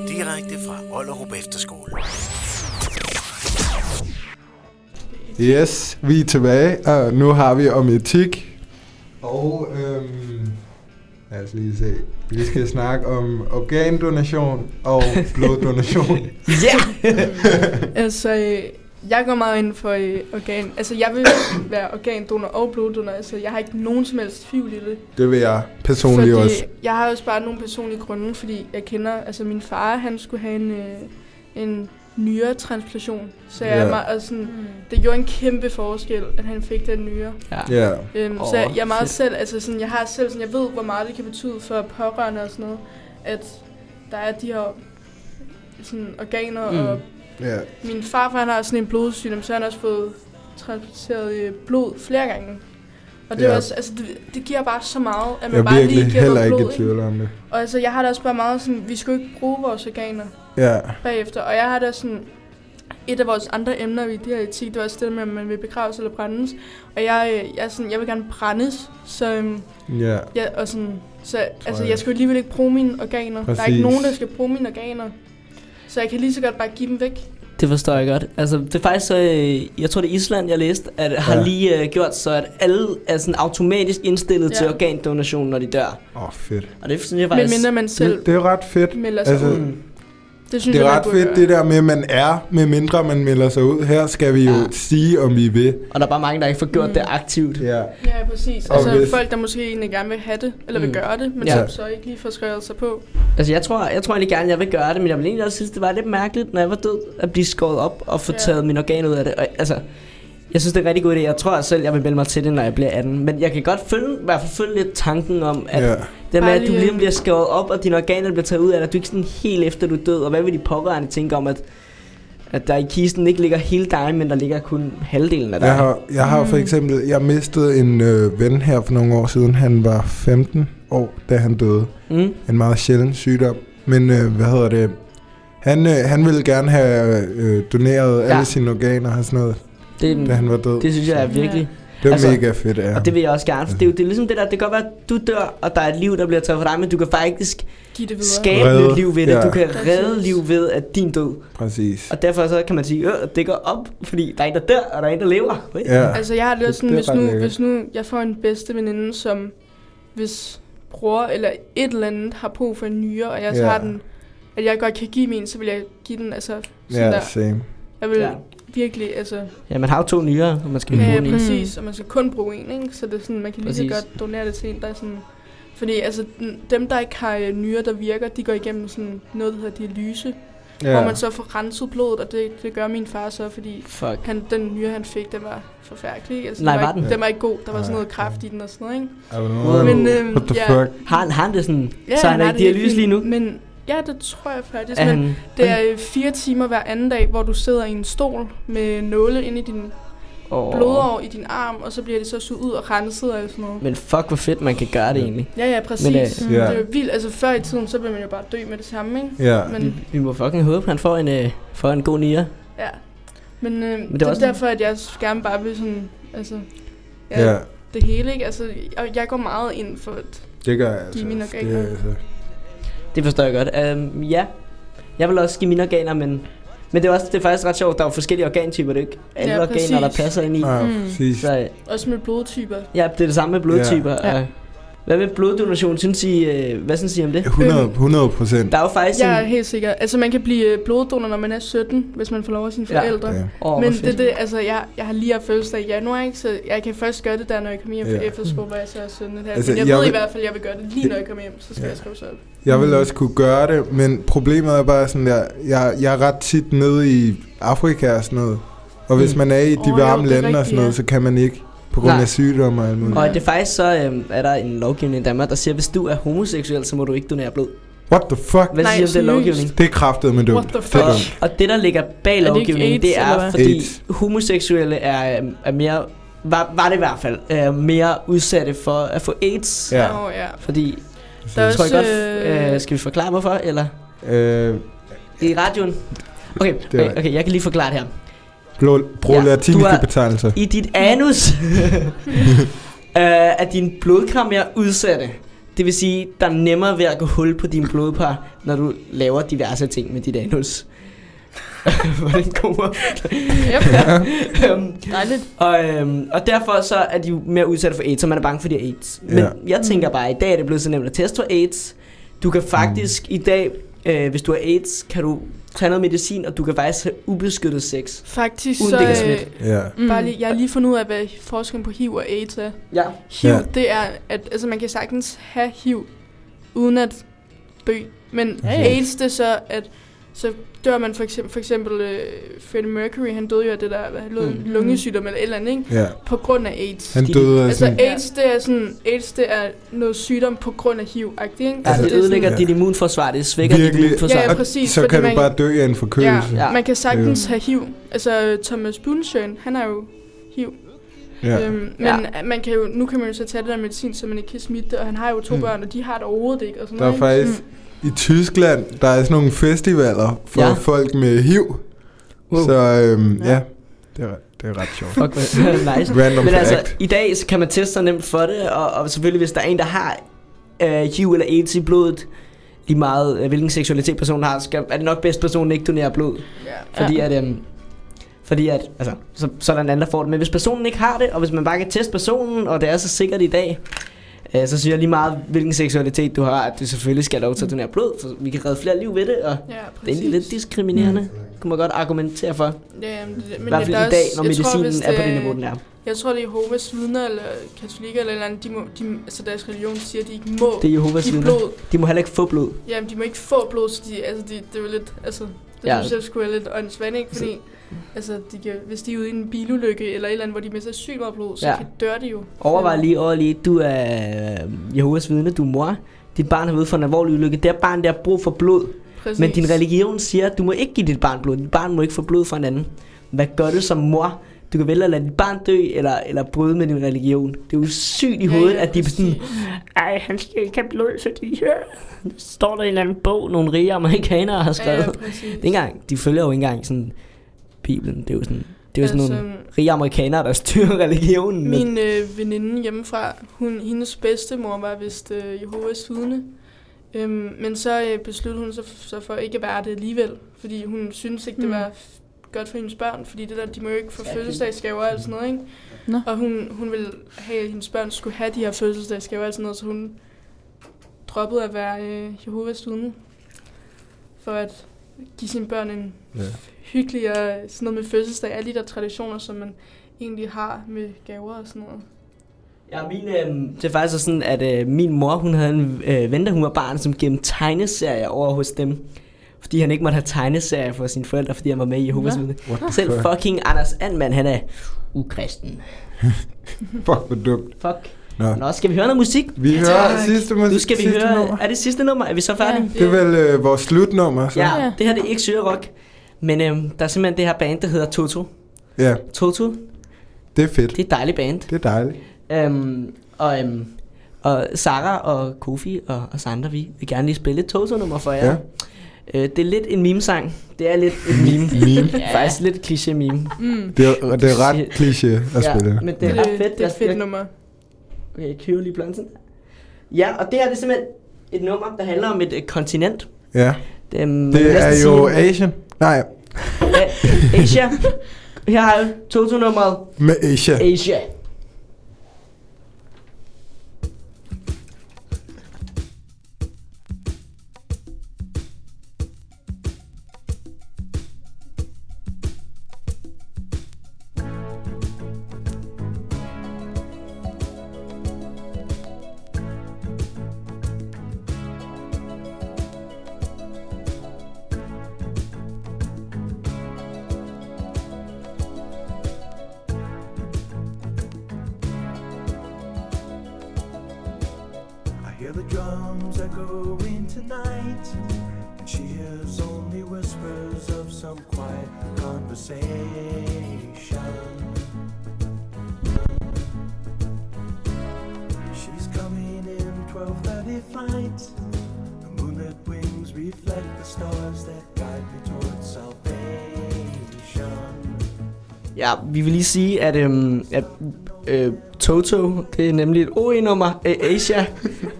Direkte fra Ollerup Efterskole. Yes, vi er tilbage, og nu har vi om etik. Og øhm, lad os lige se. Vi skal snakke om organdonation og bloddonation. Ja! Altså, øh, Jeg går meget ind for øh, organ. Altså, jeg vil være organdonor og bloddonor. Altså, jeg har ikke nogen som helst tvivl i det. Det vil jeg personligt fordi også. jeg har også bare nogle personlige grunde, fordi jeg kender, altså min far, han skulle have en, øh, en nyretransplantation. Så jeg Ja. er meget, altså, sådan, det gjorde en kæmpe forskel, at han fik den nyre. Ja. Ja. Øhm, Åh, så jeg, jeg er meget fedt. selv, altså sådan, jeg har selv sådan, jeg ved, hvor meget det kan betyde for pårørende og sådan noget, at der er de her sådan, organer, Mm. mm. og Ja. min farfar han har sådan en blodsygdom, så han har også fået transplanteret øh, blod flere gange. Og det, Ja. er også, altså, det, det giver bare så meget, at man Jeg bare lige giver heller noget ikke blod, i tvivl om det. Og altså, jeg har det også bare meget sådan, vi skal jo ikke bruge vores organer Ja. bagefter. Og jeg har det sådan, et af vores andre emner i det her etik, det var også det med, om man vil begraves eller brændes. Og jeg, øh, jeg, sådan, jeg vil gerne brændes, så, øhm, Ja. ja, og sådan, så altså, jeg. jeg skal jo alligevel ikke bruge mine organer. Der er Præcis. ikke nogen, der skal bruge mine organer. Så jeg kan lige så godt bare give dem væk. Det forstår jeg godt. Altså, det er faktisk så, øh, jeg tror det er Island, jeg læste, at har Ja. lige øh, gjort så, at alle er sådan automatisk indstillet Ja. til organdonation, når de dør. Åh, oh, fedt. Og det synes jeg Men faktisk... mindre man selv Det, det er ret fedt. melder sig Altså, ud. Det synes Det er jeg, ret fedt gøre. det der med, at man er, med mindre man melder sig ud. Her skal vi jo Ja. sige, om vi vil. Og der er bare mange, der ikke får gjort Mm. det aktivt. Ja. Ja, præcis. Og Altså hvis- folk, der måske egentlig gerne vil have det, eller vil Mm. gøre det, men Ja. som så ikke lige får skrevet sig på. Altså, jeg tror, jeg tror egentlig gerne, jeg vil gøre det, men jeg vil egentlig også synes, det var lidt mærkeligt, når jeg var død, at blive skåret op og få Ja. taget min organ ud af det. Og, altså, jeg synes, det er en rigtig god idé. Jeg tror selv, jeg vil melde mig til det, når jeg bliver 18. Men jeg kan godt følge, i hvert fald følge lidt tanken om, at ja. det med, at du lige, lige øhm, bliver skåret op, og dine organer bliver taget ud af dig, du er ikke sådan helt efter, du er død. Og hvad vil de pårørende tænke om, at, at der i kisten ikke ligger hele dig, men der ligger kun halvdelen af dig? Jeg har, jeg har for Mm. eksempel, jeg mistede en øh, ven her for nogle år siden. Han var 15 år, da han døde. Mm? En meget sjælden sygdom. Men øh, hvad hedder det? Han, øh, han ville gerne have øh, doneret. Ja. alle sine organer og sådan noget, Det, da han var død. det synes jeg er virkelig. det var altså- mega fedt ham. Og det vil jeg også gerne. For det er jo det er ligesom det der, det kan godt være, at du dør, og der er et liv, der bliver taget fra dig, men du kan faktisk Giv det videre. skabe Redde. et liv ved det. Ja. Du kan Præcis. redde liv ved at din død. Præcis. Og derfor så kan man sige, at det går op, fordi der er en, der dør, og der er en, der lever. Ja. Altså jeg har det sådan, det er hvis nu, lækkert. hvis nu jeg får en bedste veninde, som hvis bror eller et eller andet har brug for en nyre, og jeg så Ja. har den, at jeg godt kan give min, så vil jeg give den, altså sådan Ja, der. same. Jeg vil Ja. Ja. virkelig, altså, Ja, man har jo to nyere, og man skal bruge ja, i. præcis, og man skal kun bruge en, ikke? Så det er sådan, man kan lige så godt donere det til en, der er sådan, fordi altså, dem, der ikke har øh, nyre, der virker, de går igennem sådan noget, der hedder dialyse, ja. hvor man så får renset blodet, og det, det gør min far så, fordi Fuck. han, den nyre, han fik, den var forfærdelig. Altså, Nej, den var var, den? ikke, den var ikke god. Der var sådan noget kraft i den og sådan noget, ikke? Men, øhm, What the ja. fuck? Har han, har han det sådan, Ja, så han er har i dialyse lige nu? Men ja, det tror jeg faktisk. Er Men han, det er øh, fire timer hver anden dag, hvor du sidder i en stol med nåle ind i din Åh. blodår i din arm, og så bliver det så suget ud og renset og sådan noget. Men fuck, hvor fedt man kan gøre det egentlig. Ja, ja, præcis. Men, Men, øh, øh, Ja. Det er jo vildt. Altså før i tiden, så vil man jo bare dø med det samme, ikke? Ja. Vi, Men, vi må fucking håbe, han får en, øh, får en god niere. ja. Men, øh, det det, er også- derfor, at jeg gerne bare vil sådan, altså, ja, Ja, det hele, ikke? Altså, jeg, jeg går meget ind for, at det gør jeg altså. mine organer. Det, altså. Det forstår jeg godt. Um, ja, jeg vil også give mine organer, men, men det er, også, det er faktisk ret sjovt. Der er jo forskellige organtyper, det er ikke alle Ja, organer, der passer ind i. Ja, Mm. præcis. Så også med blodtyper. ja, det er det samme med blodtyper. Ja. Ja. Hvad med bloddonation? Synes I, øh, hvad synes I om det? 100, 100 procent. Der er jo faktisk Jeg er en... helt sikker. Altså, man kan blive øh, bloddonor, når man er 17, hvis man får lov af sine Ja. forældre. Ja. Åh, Men hvor det, det, altså, jeg, jeg har lige haft fødselsdag i januar, ikke? så jeg kan først gøre det der, når jeg kommer hjem fra Ja. efterskole, hvor jeg så er 17 Altså, altså, Men jeg, jeg ved vil- i hvert fald, at jeg vil gøre det lige, når jeg kommer hjem, så skal Ja. jeg skrive sig op. Jeg vil også kunne gøre det, men problemet er bare sådan der, jeg, jeg er ret tit nede i Afrika og sådan noget. Og hvis Mm. man er i de jo, varme det er lande og rigtigt, sådan noget, ja. så kan man ikke. På grund Nej. af sygdomme og alt muligt. Og det er faktisk så, øh, er der en lovgivning i Danmark, der siger, at hvis du er homoseksuel, så må du ikke donere blod. What the fuck? Hvad siger den seriøst? lovgivning? Det er kraftet med dumt. What the Det er fuck? dumt. Og det, der ligger bag det lovgivningen, det er, fordi AIDS. homoseksuelle er, øh, er mere, var, var det i hvert fald, er mere udsatte for at få AIDS. Ja. Åh, ja. Fordi, Der er tror jeg godt, øh, øh, skal vi forklare hvorfor, eller? Øh, I radioen? Okay, Det er okay, okay, jeg kan lige forklare det her. blå, brug Ja, betegnelser. I dit anus øh, er din blodkar mere udsatte. Det vil sige, der er nemmere ved at gå hul på din blodpar, når du laver diverse ting med dit anus. Var det en god? Yep. Øhm, Dejligt. og, øhm, og derfor så er de jo mere udsatte for AIDS, så man er bange for de har AIDS. Men Ja. jeg tænker bare, at i dag er det blevet så nemt at teste for AIDS. Du kan faktisk mm. i dag, øh, hvis du har AIDS, kan du tage noget medicin, og du kan faktisk have ubeskyttet sex. Faktisk Uden så... det kan Øh, smitte. Ja. mm. bare lige, jeg har lige fundet ud af, hvad forskellen på HIV og AIDS er. Ja. HIV, Ja. ja. det er, at altså, man kan sagtens have HIV, uden at dø. Men Ja, ja, ja. ja. AIDS, det er så, at så dør man for eksempel, for eksempel uh, Freddie Mercury, han døde jo af det der hvad, Mm. mm. lungesygdom eller et eller andet, ikke? Ja. På grund af AIDS. Han De- døde af Altså sådan... AIDS, det er sådan, AIDS, det er noget sygdom på grund af HIV-agtigt, ikke? Altså, det er ødelægger Ja. dit immunforsvar, det svækker dit immunforsvar. Ja, ja, præcis, så kan du man- bare dø af en forkølelse. Ja, Ja. man kan sagtens have HIV. Altså Thomas Bundsjøen, han har jo HIV. Ja. Øhm, men Ja. ja. man kan jo, nu kan man jo så tage det der medicin, så man ikke kan smitte det, og han har jo to Mm. mm. børn, og de har det overhovedet ikke. Og sådan Der er noget, faktisk... I Tyskland, der er sådan nogle festivaler for Ja. ja. folk med HIV. Wow. Så øhm, Ja. ja, det er, det er ret sjovt. Fuck, nice. Random Men fact. altså, i dag så kan man teste sig nemt for det, og, og selvfølgelig hvis der er en, der har øh, HIV eller AIDS i blodet, lige meget øh, hvilken seksualitet personen har, skal, er det nok bedst, personen ikke donerer blod. Ja. Fordi at, øhm, fordi at, altså, så, så er der en anden, der får det. Men hvis personen ikke har det, og hvis man bare kan teste personen, og det er så sikkert i dag, øh, så synes jeg lige meget, hvilken seksualitet du har, at du selvfølgelig skal have lov til at donere blod, for vi kan redde flere liv ved det, og Ja, det er egentlig lidt diskriminerende. Mm. Kunne man godt argumentere for. Ja, men, det- I men hvert det fald er i dag, når tror, medicinen hvis er på det niveau, den er. Jeg tror, det er Jehovas vidner, eller katolikker, eller eller andet, de må, de, altså deres religion siger, at de ikke må Det er Jehovas give vidner. blod. De må heller ikke få blod. Jamen, de må ikke få blod, så de, altså, de, det er jo lidt, altså, det Ja. synes jeg skulle være lidt åndssvagt, ikke? Fordi, altså, de kan, hvis de er ude i en bilulykke, eller et eller andet, hvor de mister sygt meget blod, så Ja. ja. kan dør de jo. Overvej lige over lige, du er øh, Jehovas vidne, du er mor. Dit barn har været for en alvorlig ulykke. Det her barn, der har brug for blod. Præcis. Men din religion siger, at du må ikke give dit barn blod. Dit barn må ikke få blod fra en anden. Hvad gør du som mor? Du kan vælge at lade dit barn dø, eller, eller bryde med din religion. Det er jo sygt i hovedet, at de er sådan, ej, han skal ikke have blod, fordi her står der i en eller anden bog, nogle rige amerikanere har skrevet. Ja, Ja, ja, det er ikke engang, de følger jo ikke engang sådan Bibelen. Det er jo sådan, det er jo sådan Altså, nogle rige amerikanere, der styrer religionen. Min øh, veninde hjemmefra, hun, hendes bedstemor var vist øh, Jehovas vidne. Øhm, men så øh, besluttede hun sig så for ikke at være det alligevel, fordi hun synes ikke, det Mm. var f- godt for hendes børn, fordi det der, de må jo ikke få Ja, fødselsdagsgaver og alt sådan noget, ikke? Nå. Og hun, hun ville have, at hendes børn skulle have de her fødselsdagsgaver og alt sådan noget, så hun droppede at være øh, Jehovas vidne, for at give sine børn en Ja. hyggelig og sådan noget med fødselsdag, alle de der traditioner, som man egentlig har med gaver og sådan noget. Ja, min, øh, det er faktisk sådan, at øh, min mor, hun havde en øh, ven, da hun var barn, som gemte tegneserier over hos dem. Fordi han ikke måtte have tegneserier for sine forældre, fordi han var med i Jehovas vidne. Selv fuck? fucking Anders Andmann, han er ukristen. Fuck, hvor dumt. Fuck. Nå. Nå, skal vi høre noget musik? Vi hører sidste, mus- Nu skal vi sidste høre, nummer. er det sidste nummer? Er vi så færdige? Det er vel øh, vores slutnummer, så. Ja, Ja. det her det er ikke syre rock. Men øh, der er simpelthen det her band, der hedder Toto. ja, Toto, det er fedt. det er et dejligt band. Det er dejligt. Øhm, og, øhm, og Sara og Kofi og os andre, vi vil gerne lige spille et Toto-nummer for jer. Ja. Øh, det er lidt en meme-sang. Det er lidt et meme. Meme. ja. Faktisk lidt kliché-meme. Mm. Det er, det er ret kliché at spille. Ja, men det er Det, ret fedt. det er et fedt nummer. Okay, kører lige blomsten. Ja, og det her det er simpelthen et nummer, der handler om et øh, kontinent. Ja. Det, øhm, Det er jo sige- Asian. Nej, Asia. Her har jeg Toto-nummeret med Asia. Asia. Vi vil lige sige, at, øhm, at øh, Toto, det er nemlig et OE-nummer. Øh, Asia,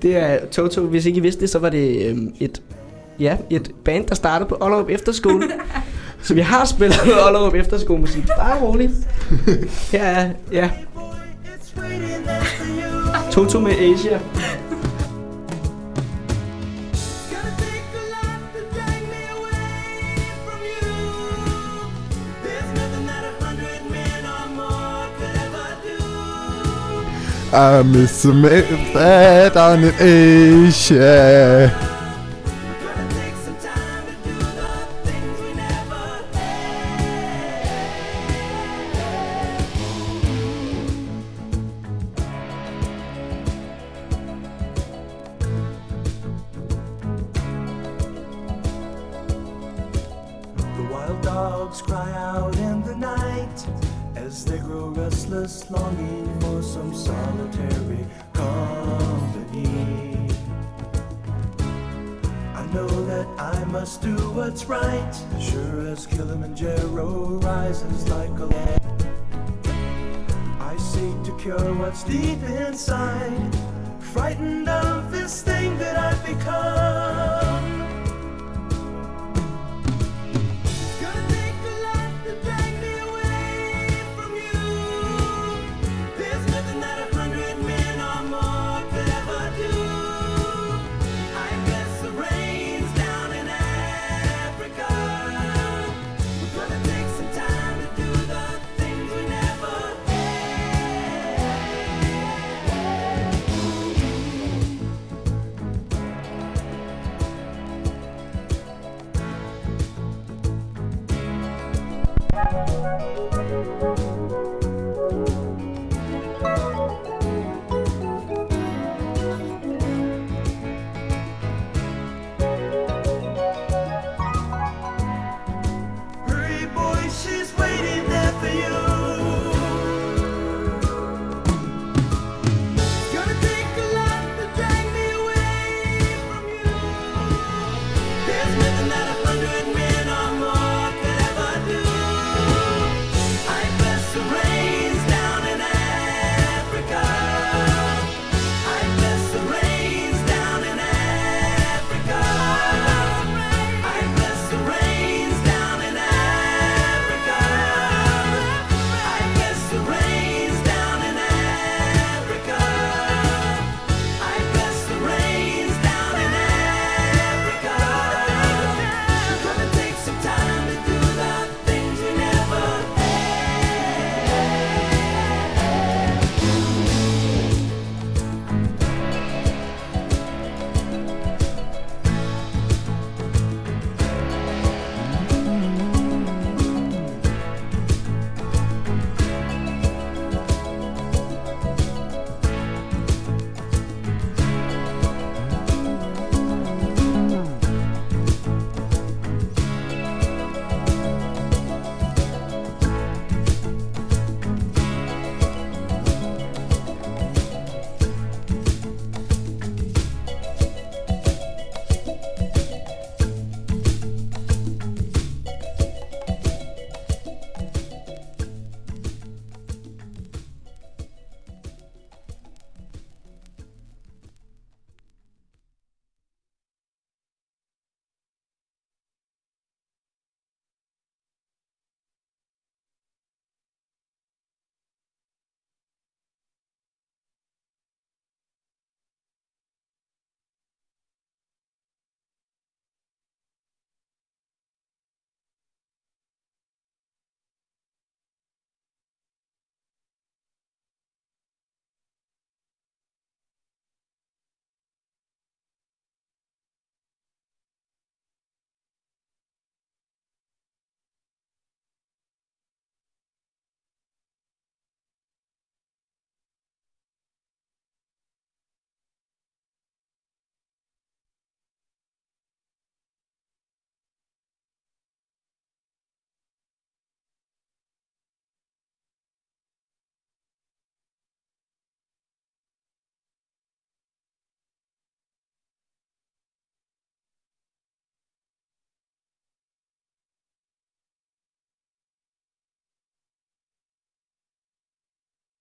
det er Toto. Hvis ikke I vidste det, så var det øhm, et, ja, et band, der startede på Ollerup Efterskole. så vi har spillet Ollerup Efterskolemusik. Bare roligt. Her er, ja, Toto med Asia. I miss the man that on in Asia. Gonna take some time to do the things we never The wild dogs cry out in the night as they grow restless, longing for some solitary company. I know that I must do what's right, sure as Kilimanjaro rises like a lamp. I seek to cure what's deep inside, frightened of this thing that I've become.